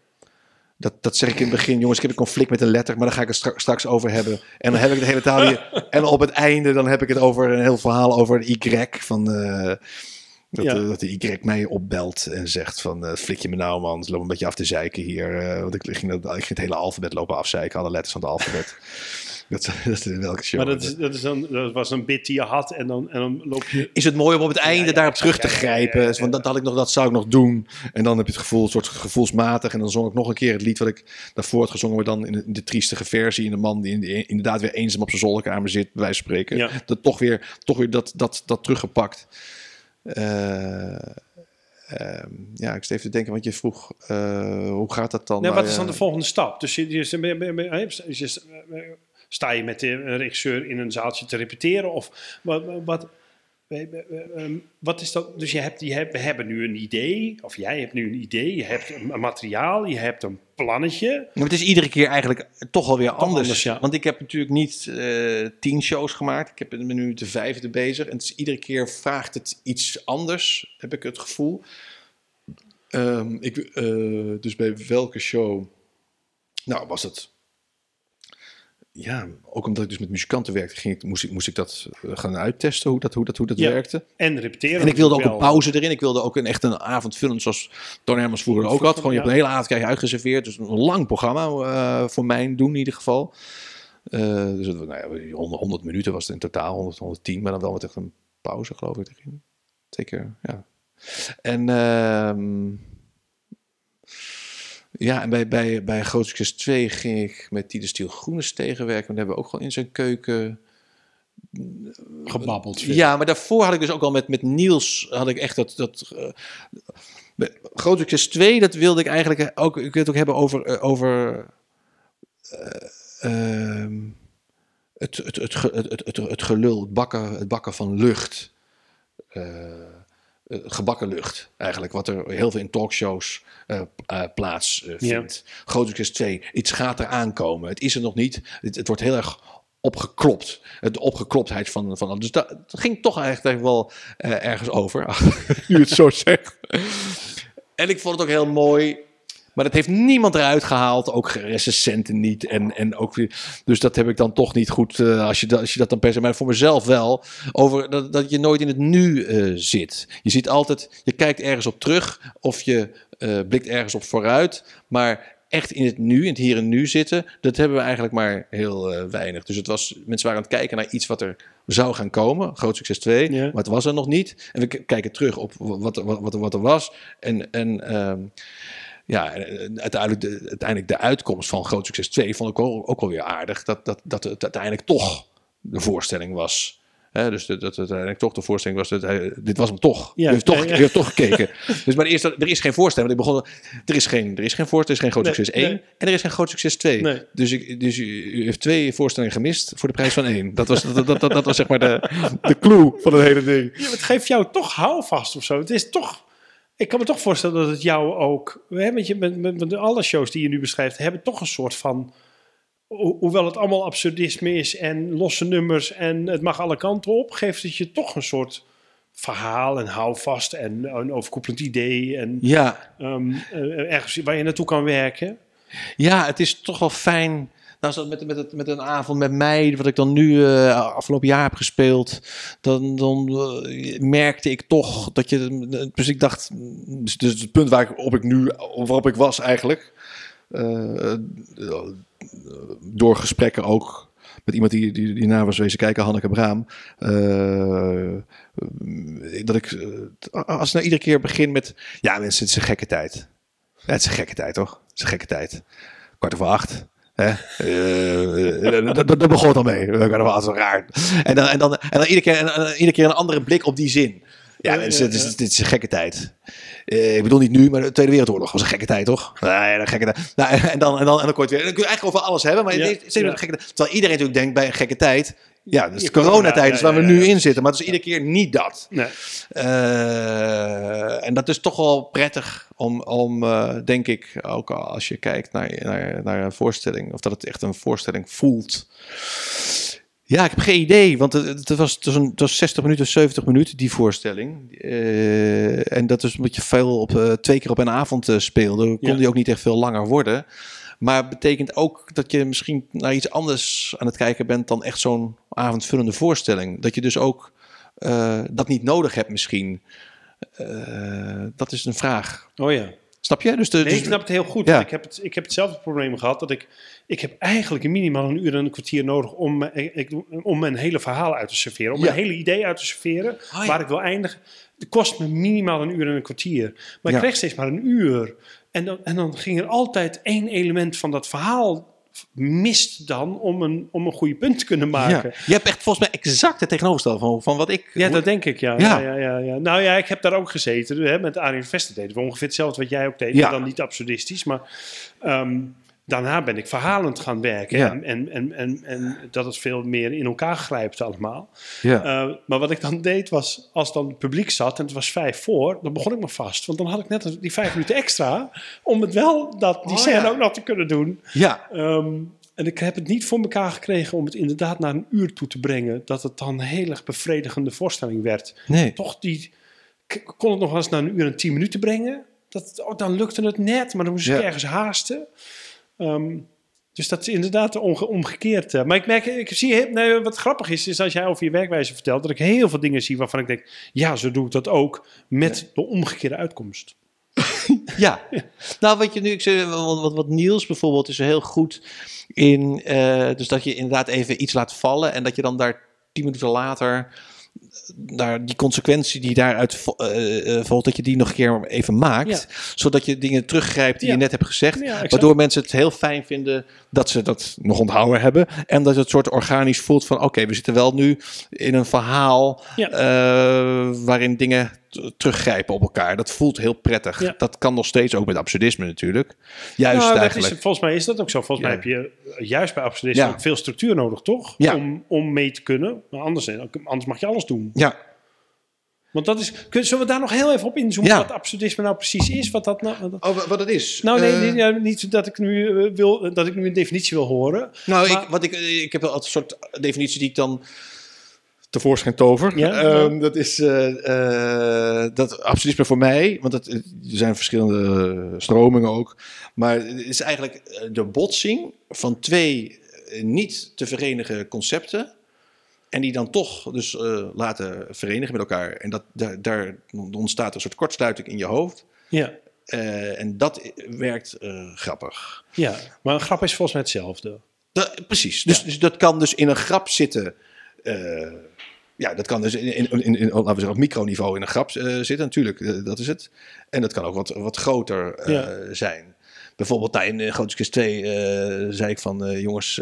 Dat, dat zeg ik in het begin, jongens, ik heb een conflict met een letter, maar daar ga ik het stra- straks over hebben. En dan heb ik de hele taal hier. En op het einde dan heb ik het over een heel verhaal over de Y. Van, eh, dat, Ja. eh, dat de Y mij opbelt en zegt van, eh, flik je me nou man, lopen een beetje af te zeiken hier. eh, want ik ging, dat, ik ging het hele alfabet lopen afzeiken, alle letters van het alfabet. dat, dat is in welke show. Maar dat, is, dat, is dan, dat was een bit die je had en dan, en dan loop je... is het mooi om op het einde ja, daarop terug te grijpen. Want dat, had ik nog, dat zou ik nog doen. En dan heb je het gevoel, een soort gevoelsmatig. En dan zong ik nog een keer het lied wat ik daarvoor had gezongen, maar dan in de, in de triestige versie. En de man die in de- inderdaad weer eenzaam op zijn zolderkamer zit, bij wijze van spreken. Dat toch weer, toch weer dat, dat, dat teruggepakt. Eh, ehm, ja, ik even te denken, want je vroeg, eh, hoe gaat dat dan? Nou, wat is dan de eh, volgende stap? Dus je, je, sta je met de regisseur in een zaaltje te repeteren? Of wat, wat, ehm, wat is dat? Dus je hebt, je hebt, we hebben nu een idee, of jij hebt nu een idee, je hebt een materiaal, je hebt een plannetje. Maar het is iedere keer eigenlijk toch wel weer anders. anders, ja. Want ik heb natuurlijk niet eh, tien shows gemaakt. Ik heb, ben nu de vijfde bezig. En het is, iedere keer vraagt het iets anders, heb ik het gevoel. Ehm, ik, eh, dus bij welke show... Nou, was het... Ja, ook omdat ik dus met muzikanten werkte, ging ik, moest, ik, moest ik dat eh, gaan uittesten, hoe dat, hoe dat, hoe dat Ja. werkte. En repeteren. En ik wilde ook wel. een pauze erin. Ik wilde ook een, echt een avondfilm zoals Don Hermans vroeger ook had. Gewoon, je hebt een hele avond krijg je uitgeserveerd. Dus een lang programma eh, voor mijn doen in ieder geval. Eh, dus nou ja, 100, 100 minuten was het in totaal, 100, 110. Maar dan wel met echt een pauze geloof ik erin. Zeker, ja. En ehm, ja, en bij, bij, bij Groot Succes 2 ging ik met Tide Stiel Groenes tegenwerken. En daar hebben we ook gewoon in zijn keuken gebabbeld. ja, maar daarvoor had ik dus ook al met, met Niels, had ik echt dat... dat eh, Groot Succes 2, dat wilde ik eigenlijk ook, ik wil het ook hebben over, eh, over eh, ehm, het, het, het, het, het, het, het gelul, het bakken, het bakken van lucht. Eh, gebakken lucht, eigenlijk, wat er heel veel in talkshows eh eh, plaats eh, vindt. Groot Succes 2, iets gaat er aankomen. Het is er nog niet. Het, het wordt heel erg opgeklopt. De opgekloptheid van, van dus dat, dat ging toch eigenlijk wel ergens over. nu het zo zegt. En ik vond het ook heel mooi. Maar dat heeft niemand eruit gehaald. Ook recensenten niet. En, en ook dus dat heb ik dan toch niet goed. eh, als, je dat, als je dat dan per se. Maar voor mezelf wel. Over dat, dat je nooit in het nu eh, zit. Je ziet altijd. Je kijkt ergens op terug. Of je eh, blikt ergens op vooruit. Maar echt in het nu, in het hier en nu zitten. Dat hebben we eigenlijk maar heel weinig. Dus het was. Mensen waren aan het kijken naar iets wat er zou gaan komen. Groot succes 2. Ja. Maar het was er nog niet. En we kijken terug op wat, er- wat, wat, wat er was. En. en ehm, ja, uiteindelijk de, uiteindelijk de uitkomst van Groot Succes 2 vond ik ook, ook wel weer aardig. Dat, dat, dat het uiteindelijk toch de voorstelling was. Hè, dus dat, dat uiteindelijk toch de voorstelling was. Dat hij, dit was hem toch. Ja, je, heeft toch ja, ja. je hebt toch gekeken. dus maar eerst, er is geen voorstelling. Want ik begon, er is geen, er is geen voorstelling, er is geen Groot Nee, Succes 1 nee. en er is geen Groot Succes 2. Nee. Dus, ik, dus u, u heeft twee voorstellingen gemist voor de prijs van één. Dat was, dat, dat, dat, dat was zeg maar de, de clue van het hele ding. Ja, het geeft jou toch houvast of zo. Het is toch... Ik kan me toch voorstellen dat het jou ook... We hebben je, met, met, met alle shows die je nu beschrijft... hebben toch een soort van... ho- Hoewel het allemaal absurdisme is en losse nummers en het mag alle kanten op... geeft het je toch een soort verhaal en houvast en een overkoepelend idee... en Ja, ehm, eh, ergens waar je naartoe kan werken. Ja, het is toch wel fijn. Nou, met, met, het, met een avond met mij, wat ik dan nu eh, afgelopen jaar heb gespeeld, dan, dan eh, merkte ik toch dat je. Dus ik dacht, dus, dus het punt waar ik, op ik nu, waarop ik was eigenlijk, eh, door gesprekken ook met iemand die, die, naar was wezen kijken, Hanneke Braam. dat ik, als ik nou iedere keer begin met, ja mensen, het is een gekke tijd. Het is een gekke tijd, toch? Het is een gekke tijd. Kwart over acht. Hè? Eh, dat, dat, dat begon al mee. Over acht, zo raar. En dan, en dan, en dan iedere, keer, en, en iedere keer een andere blik op die zin. Ja, mensen, het is, het is een gekke tijd. Eh, ik bedoel niet nu, maar de Tweede Wereldoorlog was een gekke tijd, toch? Nee, een gekke tijd. Nou, en dan, en dan, en dan kon je het weer. Dan kun je eigenlijk over alles hebben, maar Ja, het is steeds ja. een gekke tijd. Terwijl iedereen natuurlijk denkt bij een gekke tijd. Ja, Ja, de coronatijd is waar we nu in zitten. Maar het is iedere keer niet dat. Nee. Eh, en dat is toch wel prettig om, om eh, denk ik, ook als je kijkt naar, naar, naar een voorstelling, of dat het echt een voorstelling voelt. Ja, ik heb geen idee, want het, het was, het, was een, het was 60 minuten, 70 minuten, die voorstelling. Eh, en dat is omdat je veel op, twee keer op een avond speelde, kon Ja. die ook niet echt veel langer worden. Maar betekent ook dat je misschien naar iets anders aan het kijken bent dan echt zo'n avondvullende voorstelling. Dat je dus ook eh, dat niet nodig hebt misschien. Eh, dat is een vraag. Oh ja. Snap je? Dus de, Nee, dus- ik snap het heel goed. Ja. Ik, heb het, ik heb hetzelfde probleem gehad. Dat ik, ik heb eigenlijk minimaal een uur en een kwartier nodig om, me- ik, om mijn hele verhaal uit te serveren. Om Ja. mijn hele idee uit te serveren. ja. Waar ik wil eindigen. Het kost me minimaal een uur en een kwartier. Maar ik kreeg steeds maar een uur. En dan, en dan ging er altijd één element van dat verhaal mist dan om een, om een goede punt te kunnen ja. maken. Je hebt echt volgens mij exact het tegenovergestelde van, van wat ik. Ja, dat denk ik, ja. Ja. Ja. Ja, ja, ja, Nou ja, ik heb daar ook gezeten. Hè, met Arjen Vester deden we ongeveer hetzelfde wat jij ook deed. Ja. Dan niet absurdistisch, maar ehm, daarna ben ik verhalend gaan werken. Ja. En, en, en, en, en dat het veel meer in elkaar grijpt allemaal. ja. Eh, maar wat ik dan deed was, als dan het publiek zat en het was vijf voor, dan begon ik maar vast. Want dan had ik net die vijf minuten extra om het wel, dat, die Oh, scène ja. ook nog te kunnen doen. ja. Ehm, en ik heb het niet voor elkaar gekregen om het inderdaad naar een uur toe te brengen. Dat het dan een heel erg bevredigende voorstelling werd. Nee. Toch die, ik kon het nog wel eens naar een uur en tien minuten brengen. Dat, oh, dan lukte het net, maar dan moest ik ergens haasten. Ehm, dus dat is inderdaad omge omgekeerd. eh. Maar ik merk, ik zie, heel- nee, wat grappig is, is als jij over je werkwijze vertelt, dat ik heel veel dingen zie waarvan ik denk, ja, zo doe ik dat ook, met de omgekeerde uitkomst. Ja. Nou, wat je nu, ik zei, wat, wat, Niels bijvoorbeeld is heel goed in, eh, dus dat je inderdaad even iets laat vallen en dat je dan daar tien minuten later, daar die consequentie die daaruit eh, volgt, dat je die nog een keer even maakt, zodat je dingen teruggrijpt die Ja. je net hebt gezegd, Ja, waardoor mensen het heel fijn vinden dat ze dat nog onthouden hebben en dat het soort organisch voelt van, oké, we zitten wel nu in een verhaal waarin dingen teruggrijpen op elkaar. Dat voelt heel prettig. Ja. Dat kan nog steeds ook met absurdisme natuurlijk. Juist Nou, eigenlijk. is, volgens mij is dat ook zo. Volgens Ja. mij heb je juist bij absurdisme Ja. veel structuur nodig, toch? Ja. Om, om mee te kunnen. Maar anders, anders mag je alles doen. Ja, Want dat is. kun- Zullen we daar nog heel even op inzoomen? Ja. Wat absurdisme nou precies is? Wat dat nou. wat- oh, wat het is. Nou, nee, Eh, nee, niet dat ik nu eh, wil dat ik nu een definitie wil horen. Nou, Maar- ik, wat ik, ik heb wel altijd een soort definitie die ik dan tevoorschijn tover. Ja, Ehm, Dat is eh, eh, dat absurdisme voor mij, want het, er zijn verschillende stromingen ook. Maar het is eigenlijk eh, de botsing van twee niet te verenigen concepten. En die dan toch dus eh, laten verenigen met elkaar. En dat, daar, daar ontstaat een soort kortsluiting in je hoofd. Ja, en dat werkt grappig. ja, maar een grap is volgens mij hetzelfde. Dat, precies. Dus, dus dat kan dus in een grap zitten. Ja, dat kan dus in, in, in, in- laten we zeggen, op microniveau in een grap eh, zitten. Natuurlijk, eh, dat is het. En dat kan ook wat, wat groter eh, Ja. zijn. Bijvoorbeeld daar in Grootskis 2 eh, zei ik van... jongens,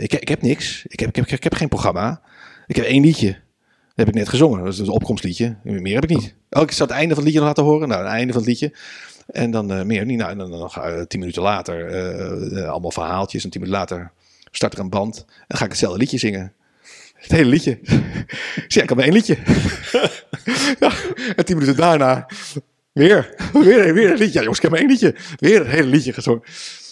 ik, ik heb niks. Ik heb, ik, heb, ik heb geen programma. Ik heb één liedje. Dat heb ik net gezongen. Dat is een opkomstliedje. Meer heb ik niet. Oh, ik zou het einde van het liedje nog laten horen. Nou, het einde van het liedje. En dan meer niet. Nou, en dan, je tien minuten later, allemaal verhaaltjes. En tien minuten later start er een band. En dan ga ik hetzelfde liedje zingen. Het hele liedje. ik zeg, ik heb maar één liedje. ja, en tien minuten daarna weer, weer, weer een liedje. Ja, jongens, ik heb maar één liedje. Weer het hele liedje gezongen.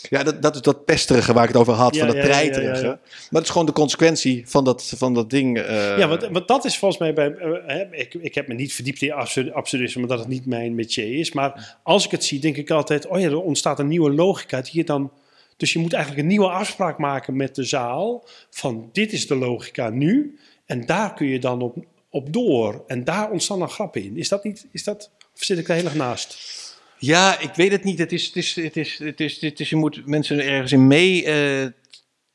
Ja, dat, dat is dat pesterige waar ik het over had, Ja, van dat ja, treiterige. Maar het is gewoon de consequentie van dat, van dat ding. eh, ja, want, want dat is volgens mij bij. eh, ik, ik heb me niet verdiept in absur- absurdisme, omdat het niet mijn métier is. Maar als ik het zie, denk ik altijd: oh ja, er ontstaat een nieuwe logica die je dan. Dus je moet eigenlijk een nieuwe afspraak maken met de zaal. Van dit is de logica nu. En daar kun je dan op, op door. En daar ontstaan dan grappen in. Is dat niet. Is dat, of zit ik daar heel erg naast? Ja, ik weet het niet. Het is, het is, het is, het is, het is, je moet mensen ergens in mee eh,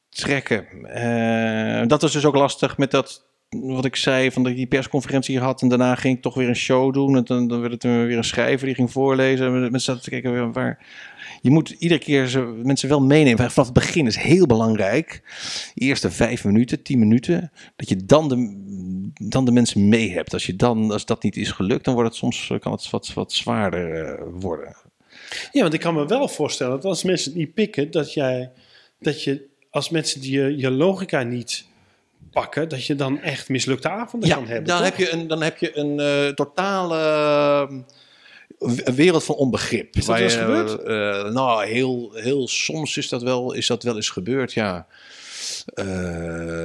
trekken. Eh, dat was dus ook lastig met dat, wat ik zei, van dat ik die persconferentie had. En daarna ging ik toch weer een show doen. En dan, dan werd het weer een schrijver die ging voorlezen. En mensen zaten te kijken waar... Je moet iedere keer mensen wel meenemen. Vanaf het begin is heel belangrijk. De eerste vijf minuten, tien minuten. Dat je dan de, dan de mensen mee hebt. Als, je dan, als dat niet is gelukt, dan wordt het soms kan het wat, wat zwaarder eh, worden. Ja, want ik kan me wel voorstellen dat als mensen het niet pikken, dat jij, dat je als mensen die je, je logica niet pakken, dat je dan echt mislukte avonden Ja, kan hebben. dan toch? heb je een, dan heb je een eh, totale eh, wereld van onbegrip. Is dat wel eens gebeurd? eh, nou, heel, heel soms is dat, wel, is dat wel eens gebeurd, ja.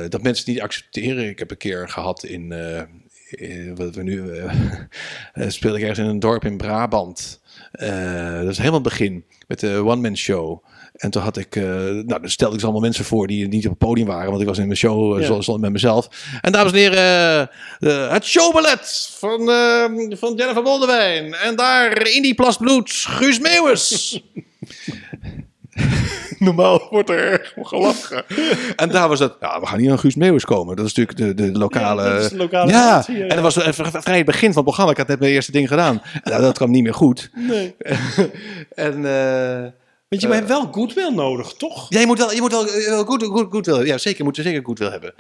Dat mensen het niet accepteren. Ik heb een keer gehad in... wat we nu speelde ik ergens in een dorp in Brabant. Dat is helemaal het begin met de one man show. En toen had ik, eh, nou, dan stelde ik ze allemaal mensen voor die niet op het podium waren, want ik was in mijn show Ja. zo met mezelf. En dames en heren, eh, het showballet van, eh, van Jennifer Boldewijn. En daar in die plas bloed, Guus Meeuwis. Normaal wordt er erg om gelachen. en daar was het, ja, we gaan niet aan Guus Meeuwis komen. Dat is natuurlijk de, de lokale... Ja, dat is de lokale ja, traditie, ja, ja. en dat was vrij het begin van het programma. Ik had net mijn eerste ding gedaan. Nou, dat kwam niet meer goed. Nee. en... eh, Want je hebt wel goodwill nodig, toch? ja, je moet wel, je moet wel eh, goed, goed, goed willen. Ja, zeker. Je moet zeker goed willen hebben.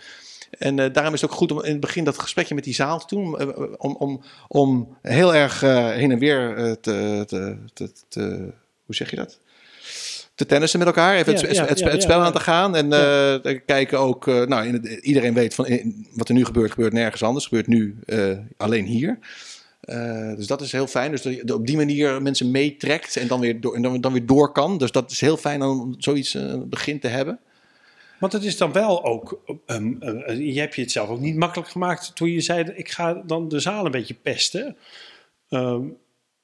En eh, daarom is het ook goed om in het begin dat gesprekje met die zaal te doen. eh, om, om, om heel erg eh, heen en weer eh, te, te, te, te- Hoe zeg je dat? Te tennissen met elkaar. Even het, Ja, het, ja, het, ja, het ja, spel aan te gaan. En eh, kijken ook. eh, nou, in het- iedereen weet van in- wat er nu gebeurt, gebeurt nergens anders. Gebeurt nu eh, alleen hier. Eh, dus dat is heel fijn. Dus dat je op die manier mensen meetrekt en dan weer, door, en dan, dan weer door kan. Dus dat is heel fijn om zoiets eh, begin te hebben. Want het is dan wel ook. eh, je hebt je het zelf ook niet makkelijk gemaakt toen je zei: ik ga dan de zaal een beetje pesten. Ehm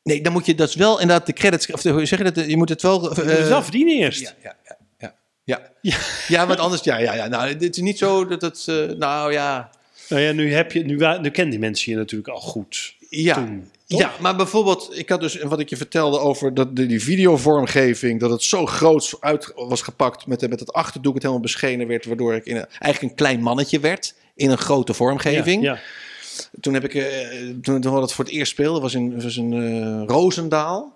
Nee, dan moet je dat is wel inderdaad de credits. Of hoe zeg je dat? Je moet het wel. je moet het wel verdienen eerst. ja, ja, ja, ja, ja. Ja, want anders. Ja, ja, ja. Nou, dit is niet zo dat het. nou ja. Nou ja, nu, heb je, nu, nu kennen die mensen je natuurlijk al goed. Ja. Toen? Ja, maar bijvoorbeeld, ik had dus wat ik je vertelde over dat, die, videovormgeving, dat het zo groot uit was gepakt met, met het achterdoek, het helemaal beschenen werd, waardoor ik in een, eigenlijk een klein mannetje werd in een grote vormgeving. Ja, ja. Toen heb ik, eh, toen, toen we dat voor het eerst speelden, was in was in eh, Roosendaal.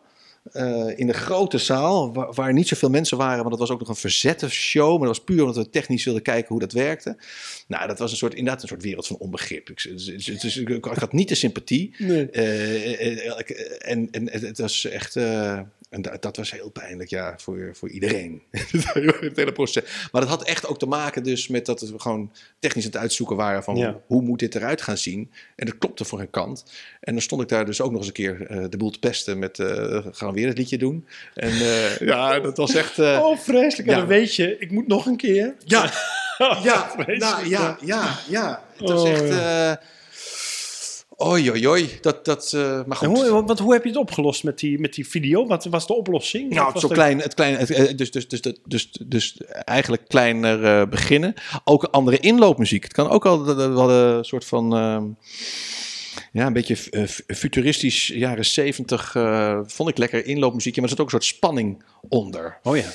Eh, in de grote zaal, waar, waar niet zoveel mensen waren, want dat was ook nog een verzette show. Maar dat was puur omdat we technisch wilden kijken hoe dat werkte. Nou, dat was een soort, inderdaad een soort wereld van onbegrip. Ik, dus- dus- dus ik, had niet de sympathie. Nee. Eh, eh, en, en het was echt. En dat, dat was heel pijnlijk, ja, voor, voor iedereen. het hele proces. Maar dat had echt ook te maken dus met dat we gewoon technisch aan het uitzoeken waren van Ja. hoe moet dit eruit gaan zien. En dat klopte voor een kant. En dan stond ik daar dus ook nog eens een keer eh, de boel te pesten met eh, gaan we weer het liedje doen. En eh, ja, dat was echt... Oh, vreselijk. En dan weet je, ik moet nog een keer. ja, ja, nou, ja, ja, ja. Het was Oh, echt... Oei, oei, oei. Dat, dat, eh, maar goed. hoe, want hoe heb je het opgelost met die, met die video? Wat was de oplossing? Nou, zo de- klein, het klein, het, eh, dus, dus, dus, dus, dus, dus eigenlijk kleiner eh, beginnen. Ook andere inloopmuziek. Het kan ook al, we hadden een soort van, ehm, ja, een beetje fu- futuristisch jaren zeventig, vond ik lekker inloopmuziekje, maar er zit ook een soort spanning onder. Oh ja.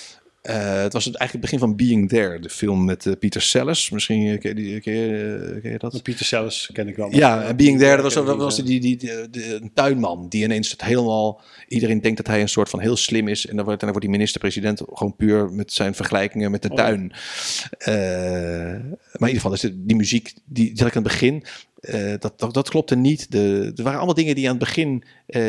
Eh, het was het eigenlijk het begin van Being There, de film met eh, Peter Sellers. Misschien eh, ken je, ken je, ken je dat? Pieter Sellers ken ik wel. Ja, Being There, dat was, dat was die, die, een tuinman die ineens het helemaal... Iedereen denkt dat hij een soort van heel slim is. En dan wordt, dan wordt die minister-president gewoon puur met zijn vergelijkingen met de Oh. tuin. Maar in ieder geval, dus de- die muziek, die, die had ik aan het begin, dat, dat, dat klopte niet. De, er waren allemaal dingen die aan het begin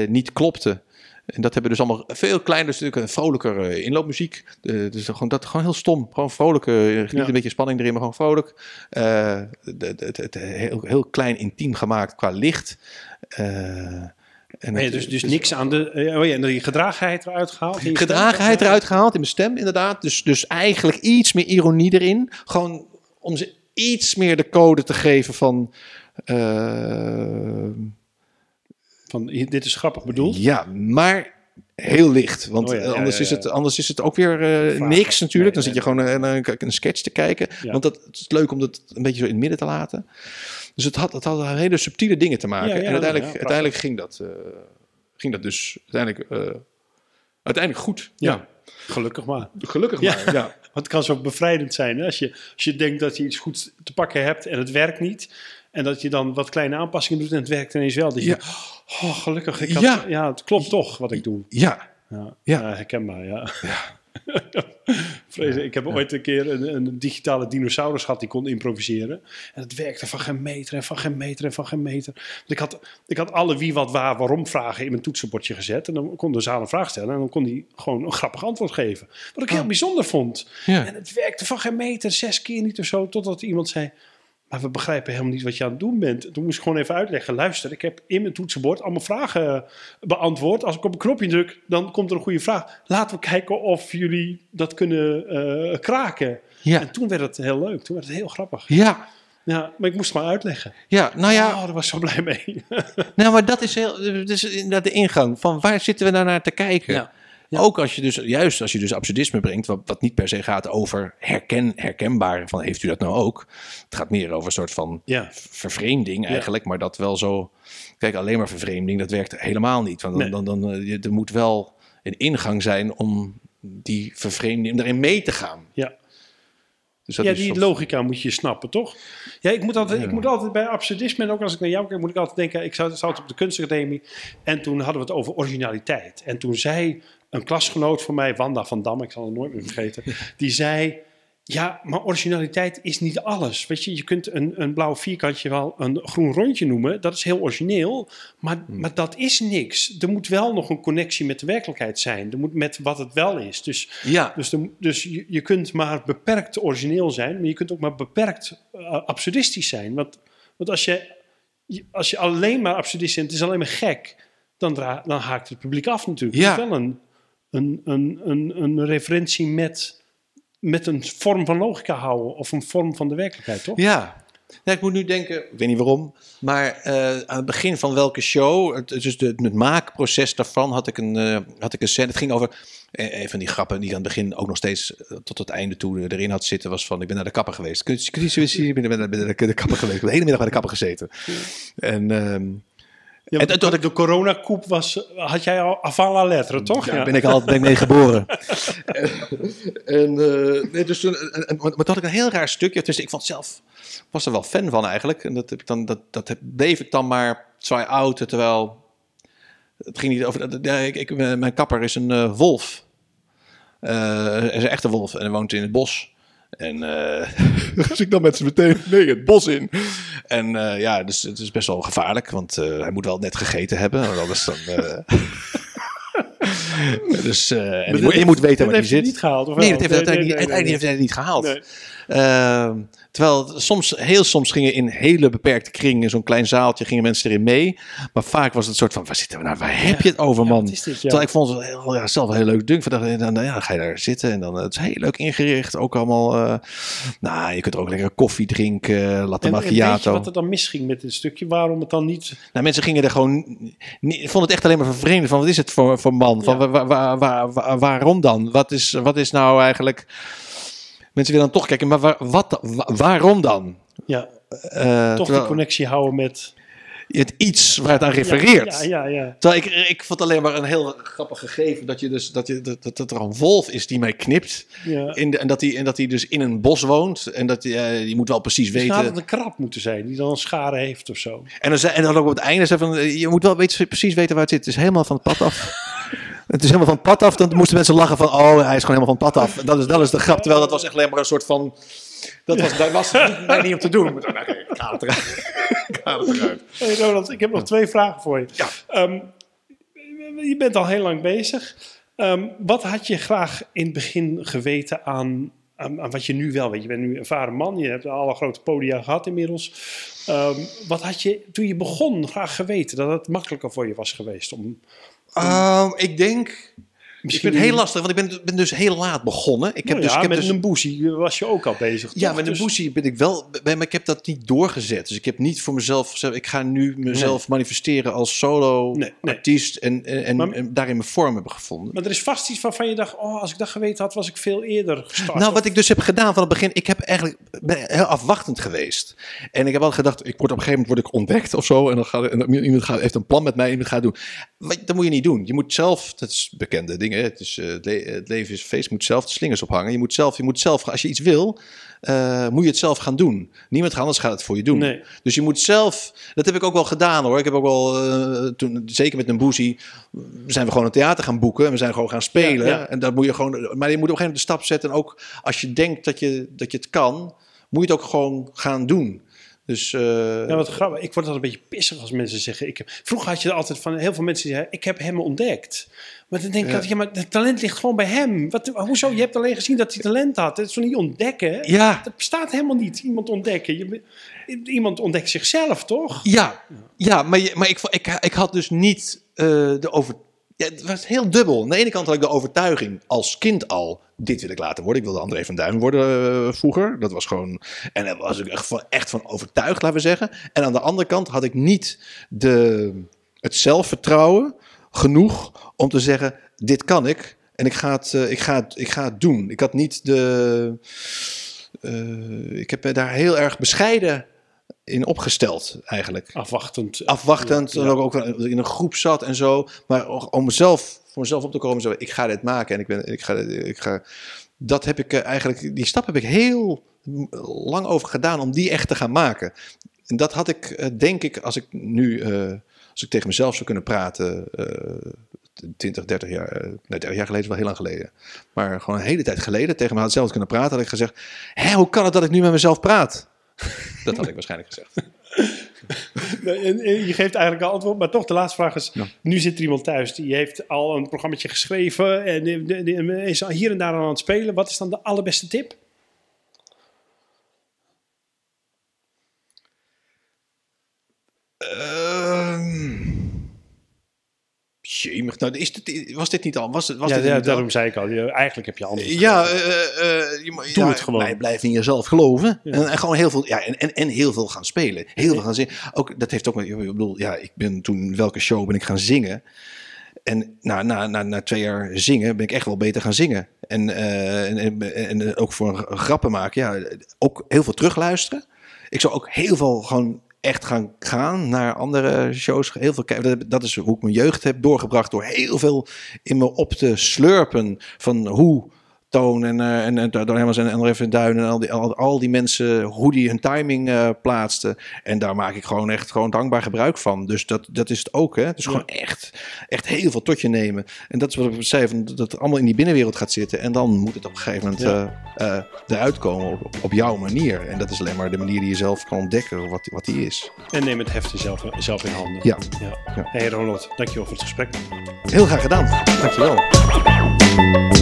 niet klopten. En dat hebben dus allemaal veel kleiner, natuurlijk een vrolijker inloopmuziek. Eh, dus gewoon, dat, gewoon heel stom. Gewoon vrolijke, eh, niet Ja. een beetje spanning erin, maar gewoon vrolijk. Eh, de- de- het, het, heel, heel klein, intiem gemaakt qua licht. En Nee, het- dus, dus niks aan de... Oh ja, en die gedragenheid eruit gehaald. gedragenheid eruit gehaald in mijn stem, inderdaad. Dus, dus eigenlijk iets meer ironie erin. Gewoon om ze iets meer de code te geven van... eh, Van, dit is grappig bedoeld. ja, maar heel licht. Want Oh ja, eh, ja, anders, ja, Is het, anders is het ook weer eh, niks natuurlijk. Dan zit je gewoon een, een, een sketch te kijken. Want dat, het is leuk om dat een beetje zo in het midden te laten. Dus het had, het had hele subtiele dingen te maken. En uiteindelijk, uiteindelijk ging, dat, eh, ging dat dus uiteindelijk, eh, uiteindelijk goed. Ja. Gelukkig maar. Gelukkig maar. Ja. Want het kan zo bevrijdend zijn. Hè? Als, je, als je denkt dat je iets goed te pakken hebt en het werkt niet. En dat je dan wat kleine aanpassingen doet en het werkt ineens wel. Dat je, Ja. oh, gelukkig. Ik had, Ja. ja. het klopt toch wat ik doe. ja. Ja, Ja. herkenbaar, ja. Ik heb ooit een keer een, een digitale dinosaurus gehad die kon improviseren. En het werkte van geen meter en van geen meter en van geen meter. Want ik had, ik had alle wie, wat, waar, waarom vragen in mijn toetsenbordje gezet. En dan kon de zaal een vraag stellen en dan kon hij gewoon een grappig antwoord geven. Wat ik heel Oh. bijzonder vond. Ja. En het werkte van geen meter, zes keer niet of zo, totdat iemand zei... maar we begrijpen helemaal niet wat je aan het doen bent. Toen moest ik gewoon even uitleggen. Luister, ik heb in mijn toetsenbord allemaal vragen beantwoord. Als ik op een knopje druk, dan komt er een goede vraag. Laten we kijken of jullie dat kunnen eh, kraken. Ja. En toen werd het heel leuk. Toen werd het heel grappig. Ja, Ja, maar ik moest het maar uitleggen. ja, nou ja, Oh, daar was ik zo blij mee. nou, maar dat is, heel, dat is inderdaad de ingang. Van waar zitten we nou naar te kijken? Ja. Ja. Ook als je dus, juist als je dus absurdisme brengt, wat, wat niet per se gaat over herken, herkenbaar, van heeft u dat nou ook? Het gaat meer over een soort van ja, vervreemding eigenlijk, maar dat wel zo... Kijk, alleen maar vervreemding, dat werkt helemaal niet. Want dan, Nee. dan, dan, eh, er moet wel een ingang zijn om die vervreemding, daarin mee te gaan. ja. Dus ja, die logica moet je snappen, toch? Ja, ik moet altijd, Ja. ik moet altijd bij absurdisme, en ook als ik naar jou kijk, moet ik altijd denken, ik zat, zat op de kunstacademie en toen hadden we het over originaliteit. En toen zei een klasgenoot van mij, Wanda van Dam, ik zal het nooit meer vergeten, die zei, ja, maar originaliteit is niet alles. Weet je, je kunt een, een blauw vierkantje wel een groen rondje noemen, dat is heel origineel, maar, maar dat is niks. Er moet wel nog een connectie met de werkelijkheid zijn, er moet met wat het wel is. Dus Ja, dus, de, dus je, je kunt maar beperkt origineel zijn, maar je kunt ook maar beperkt eh, absurdistisch zijn. Want, want als, je, je- als je alleen maar absurdistisch bent, het is alleen maar gek, dan, dra- dan haakt het publiek af natuurlijk. Ja. Het is wel een, een, een, een, een referentie met, met een vorm van logica houden of een vorm van de werkelijkheid, toch? Ja. Ja, ik moet nu denken, ik weet niet waarom, maar eh, aan het begin van welke show, het, dus de, het maakproces daarvan, had ik een, eh, had ik een scène. Het ging over eh, een van die grappen die aan het begin ook nog steeds eh, tot het einde toe erin had zitten, was van ik ben naar de kapper geweest. Kun je, kun je? Ik ben, naar de kapper geweest. Ik de hele middag bij de kapper gezeten. En ehm, Ja, En- en toen- de, de coronakoep was, had jij al avant la lettre, toch? Ja, ben ik al ben ik mee geboren. en, eh, nee, dus toen, en, en- maar toen had ik een heel raar stukje. Dus ik vond zelf, was er wel fan van eigenlijk. En dat, heb ik dan, dat, dat heb- bleef ik dan maar try out. Terwijl, het ging niet over, dat- ja, ik, ik, mijn kapper is een eh, wolf. Eh, hij is een echte wolf en hij woont in het bos. En eh dus ik dan met z'n meteen nee, het bos in. En eh, ja, dus het is best wel gevaarlijk, want eh, hij moet wel net gegeten hebben. Want anders dan. dus en je, moet, je moet weten waar hij zit. niet gehaald, of Nee, dat heeft hij uiteindelijk nee, niet- nee, uiteindelijk heeft hij het niet gehaald. Ehm, terwijl soms, heel soms gingen in hele beperkte kringen, in zo'n klein zaaltje, gingen mensen erin mee. Maar vaak was het een soort van, waar zitten we nou? Waar heb je het over, man? dit, ja. Terwijl ik vond het heel, ja, zelf een heel leuk ding. Van, dan, dan, ja, dan ga je daar zitten en dan, het is heel leuk ingericht. Ook allemaal, eh, nou, je kunt er ook lekker koffie drinken, latte En, en weet je macchiato. wat er dan misging met dit stukje? Waarom het dan niet... Nou, mensen gingen er gewoon. Niet, vonden het echt alleen maar vervreemd. Van wat is het voor, voor man? Van, waar, waar, waar- waarom dan? Wat is, wat is nou eigenlijk. Mensen willen dan toch kijken, maar waar, wat, wa- waarom dan? Ja, Eh, toch terwijl die connectie houden met... het iets waar het aan refereert. Ja, ja, ja. Terwijl ik, ik vond alleen maar een heel grappig gegeven dat, je dus, dat, je, dat, dat, dat er een wolf is die mij knipt. ja. In de, en, dat hij, en dat hij dus in een bos woont. En dat je moet wel precies Misschien weten. het een krab moeten zijn, die dan een schare heeft of zo. En dan, en dan ook op het einde zei van, eh, je moet wel weten, precies weten waar het zit. Het is helemaal van het pad af. het is helemaal van het pad af. Dan moesten mensen lachen van, oh, hij is gewoon helemaal van het pad af. Dat is, dat is de grap. Terwijl dat was echt alleen maar een soort van... Dat was, daar was niet, om te doen. Maar ik haal het eruit. ik haal het eruit. Hey Ronald, ik heb nog twee vragen voor je. Ja. Ehm, je bent al heel lang bezig. Ehm, wat had je graag in het begin geweten aan, aan, aan wat je nu wel weet? Je bent nu een ervaren man, je hebt alle grote podia gehad inmiddels. Ehm, wat had je toen je begon graag geweten dat het makkelijker voor je was geweest? Om, Ehm, ik denk... Ik vind het heel lastig, want ik ben, ben dus heel laat begonnen. Ik heb Nou dus, ik heb met dus, een boezie was je ook al bezig. Ja, toch? met de Dus- boezie ben ik wel, maar ik heb dat niet doorgezet. Dus ik heb niet voor mezelf gezegd, ik ga nu mezelf manifesteren als solo Nee, nee. artiest en, en, en, Maar- en daarin mijn vorm hebben gevonden. Maar er is vast iets waarvan je dacht, oh, als ik dat geweten had, was ik veel eerder gestart. Nou, wat ik dus heb gedaan van het begin, ik heb eigenlijk ben heel afwachtend geweest. En ik heb al gedacht, ik word op een gegeven moment word ik ontdekt of zo. En dan gaat en iemand gaat, heeft een plan met mij en iemand gaat doen. Wat, dat moet je niet doen. Je moet zelf, dat is bekende dingen. Het, is, eh, het, le- het leven is feest, je moet zelf de slingers ophangen. Je moet zelf, je moet zelf, als je iets wil, eh, moet je het zelf gaan doen. Niemand anders gaat het voor je doen. Nee. Dus je moet zelf, dat heb ik ook wel gedaan hoor. Ik heb ook wel, toen, zeker met een boezie, zijn we gewoon een theater gaan boeken. En we zijn gewoon gaan spelen. Ja, ja. En dat moet je gewoon, maar je moet op een gegeven moment de stap zetten. En ook als je denkt dat je, dat je het kan, moet je het ook gewoon gaan doen. Dus, uh, ja, wat grappig. Ik word altijd een beetje pissig als mensen zeggen... Ik heb, vroeger had je altijd van heel veel mensen die zeggen... Ik heb hem ontdekt. Maar dan denk ik altijd, ja, maar het talent ligt gewoon bij hem. Wat, hoezo? Je hebt alleen gezien dat hij talent had. Het is van niet ontdekken. Ja. Dat bestaat helemaal niet, iemand ontdekken. Je, iemand ontdekt zichzelf, toch? Ja, ja maar, je, maar ik, ik, ik had dus niet uh, de over... Ja, het was heel dubbel. Aan de ene kant had ik de overtuiging als kind al dit wil ik laten worden. Ik wilde André van Duin worden uh, vroeger. Dat was gewoon. En daar was ik echt van, echt van overtuigd, laten we zeggen. En aan de andere kant had ik niet de, het zelfvertrouwen genoeg om te zeggen: dit kan ik. En ik ga het, uh, ik ga het, ik ga het doen. Ik had niet de. Uh, ik heb daar heel erg bescheiden in opgesteld, eigenlijk. Afwachtend. Afwachtend. Ja, ja. En ook, ook in een groep zat en zo. Maar om mezelf, voor mezelf op te komen, zo, ik ga dit maken en ik, ben, ik, ga, ik ga. Dat heb ik eigenlijk, die stap heb ik heel lang over gedaan om die echt te gaan maken. En dat had ik, denk ik, als ik nu, uh, als ik tegen mezelf zou kunnen praten, uh, 20, 30 jaar, nee, 30 jaar geleden is wel heel lang geleden. Maar gewoon een hele tijd geleden tegen me had zelf kunnen praten, had ik gezegd: Hé, hoe kan het dat ik nu met mezelf praat? Dat had ik waarschijnlijk gezegd. En, je geeft eigenlijk al antwoord, maar toch de laatste vraag is: ja. nu zit er iemand thuis die heeft al een programma geschreven en is hier en daar aan het spelen. Wat is dan de allerbeste tip? Jemig, nou, is dit, was dit niet al? Was, was ja, dit ja daarom al? zei ik al. Je, eigenlijk heb je anders. Ja, uh, uh, je, Doe ja, het gewoon. Blijf, blijf in jezelf geloven. Ja. En, en, gewoon heel veel, ja, en, en, en heel veel gaan spelen. Heel veel gaan zingen. Ook, dat heeft ook, ik bedoel, ja, ik ben toen, welke show ben ik gaan zingen? En na, na, na, na twee jaar zingen ben ik echt wel beter gaan zingen. En, uh, en, en, en, ook voor grappen maken, ja, ook heel veel terugluisteren. Ik zou ook heel veel gewoon echt gaan gaan naar andere shows. Heel veel, dat is hoe ik mijn jeugd heb doorgebracht. Door heel veel in me op te slurpen van hoe Toon en, uh, en, en Don Hemmers en André van Duin en al die, al, al, die mensen, hoe die hun timing uh, plaatsten. En daar maak ik gewoon echt gewoon dankbaar gebruik van. Dus dat, dat is het ook. Hè? Dus ja. gewoon echt, echt heel veel tot je nemen. En dat is wat ik zei, van, dat het allemaal in die binnenwereld gaat zitten. En dan moet het op een gegeven moment ja. uh, eruit komen op, op, jouw manier. En dat is alleen maar de manier die je zelf kan ontdekken wat, wat die is. En neem het heft zelf, zelf in handen. Ja. ja. ja. Hey Ronald, dankjewel voor het gesprek. Heel graag gedaan. Dankjewel.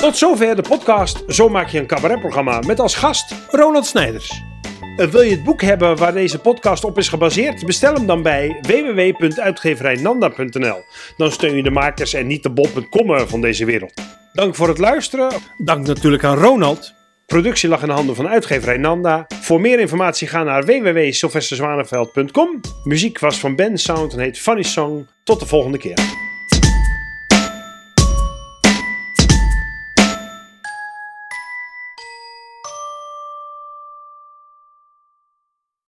Tot zover de podcast Zo maak je een cabaretprogramma met als gast Ronald Snijders. Wil je het boek hebben waar deze podcast op is gebaseerd? Bestel hem dan bij www.uitgeverijnanda.nl. Dan steun je de makers en niet de bol.com van deze wereld. Dank voor het luisteren. Dank natuurlijk aan Ronald. Productie lag in de handen van uitgeverij Nanda. Voor meer informatie ga naar www.sylvesterzwaneveld.com. Muziek was van Ben Sound en heet Funny Song. Tot de volgende keer.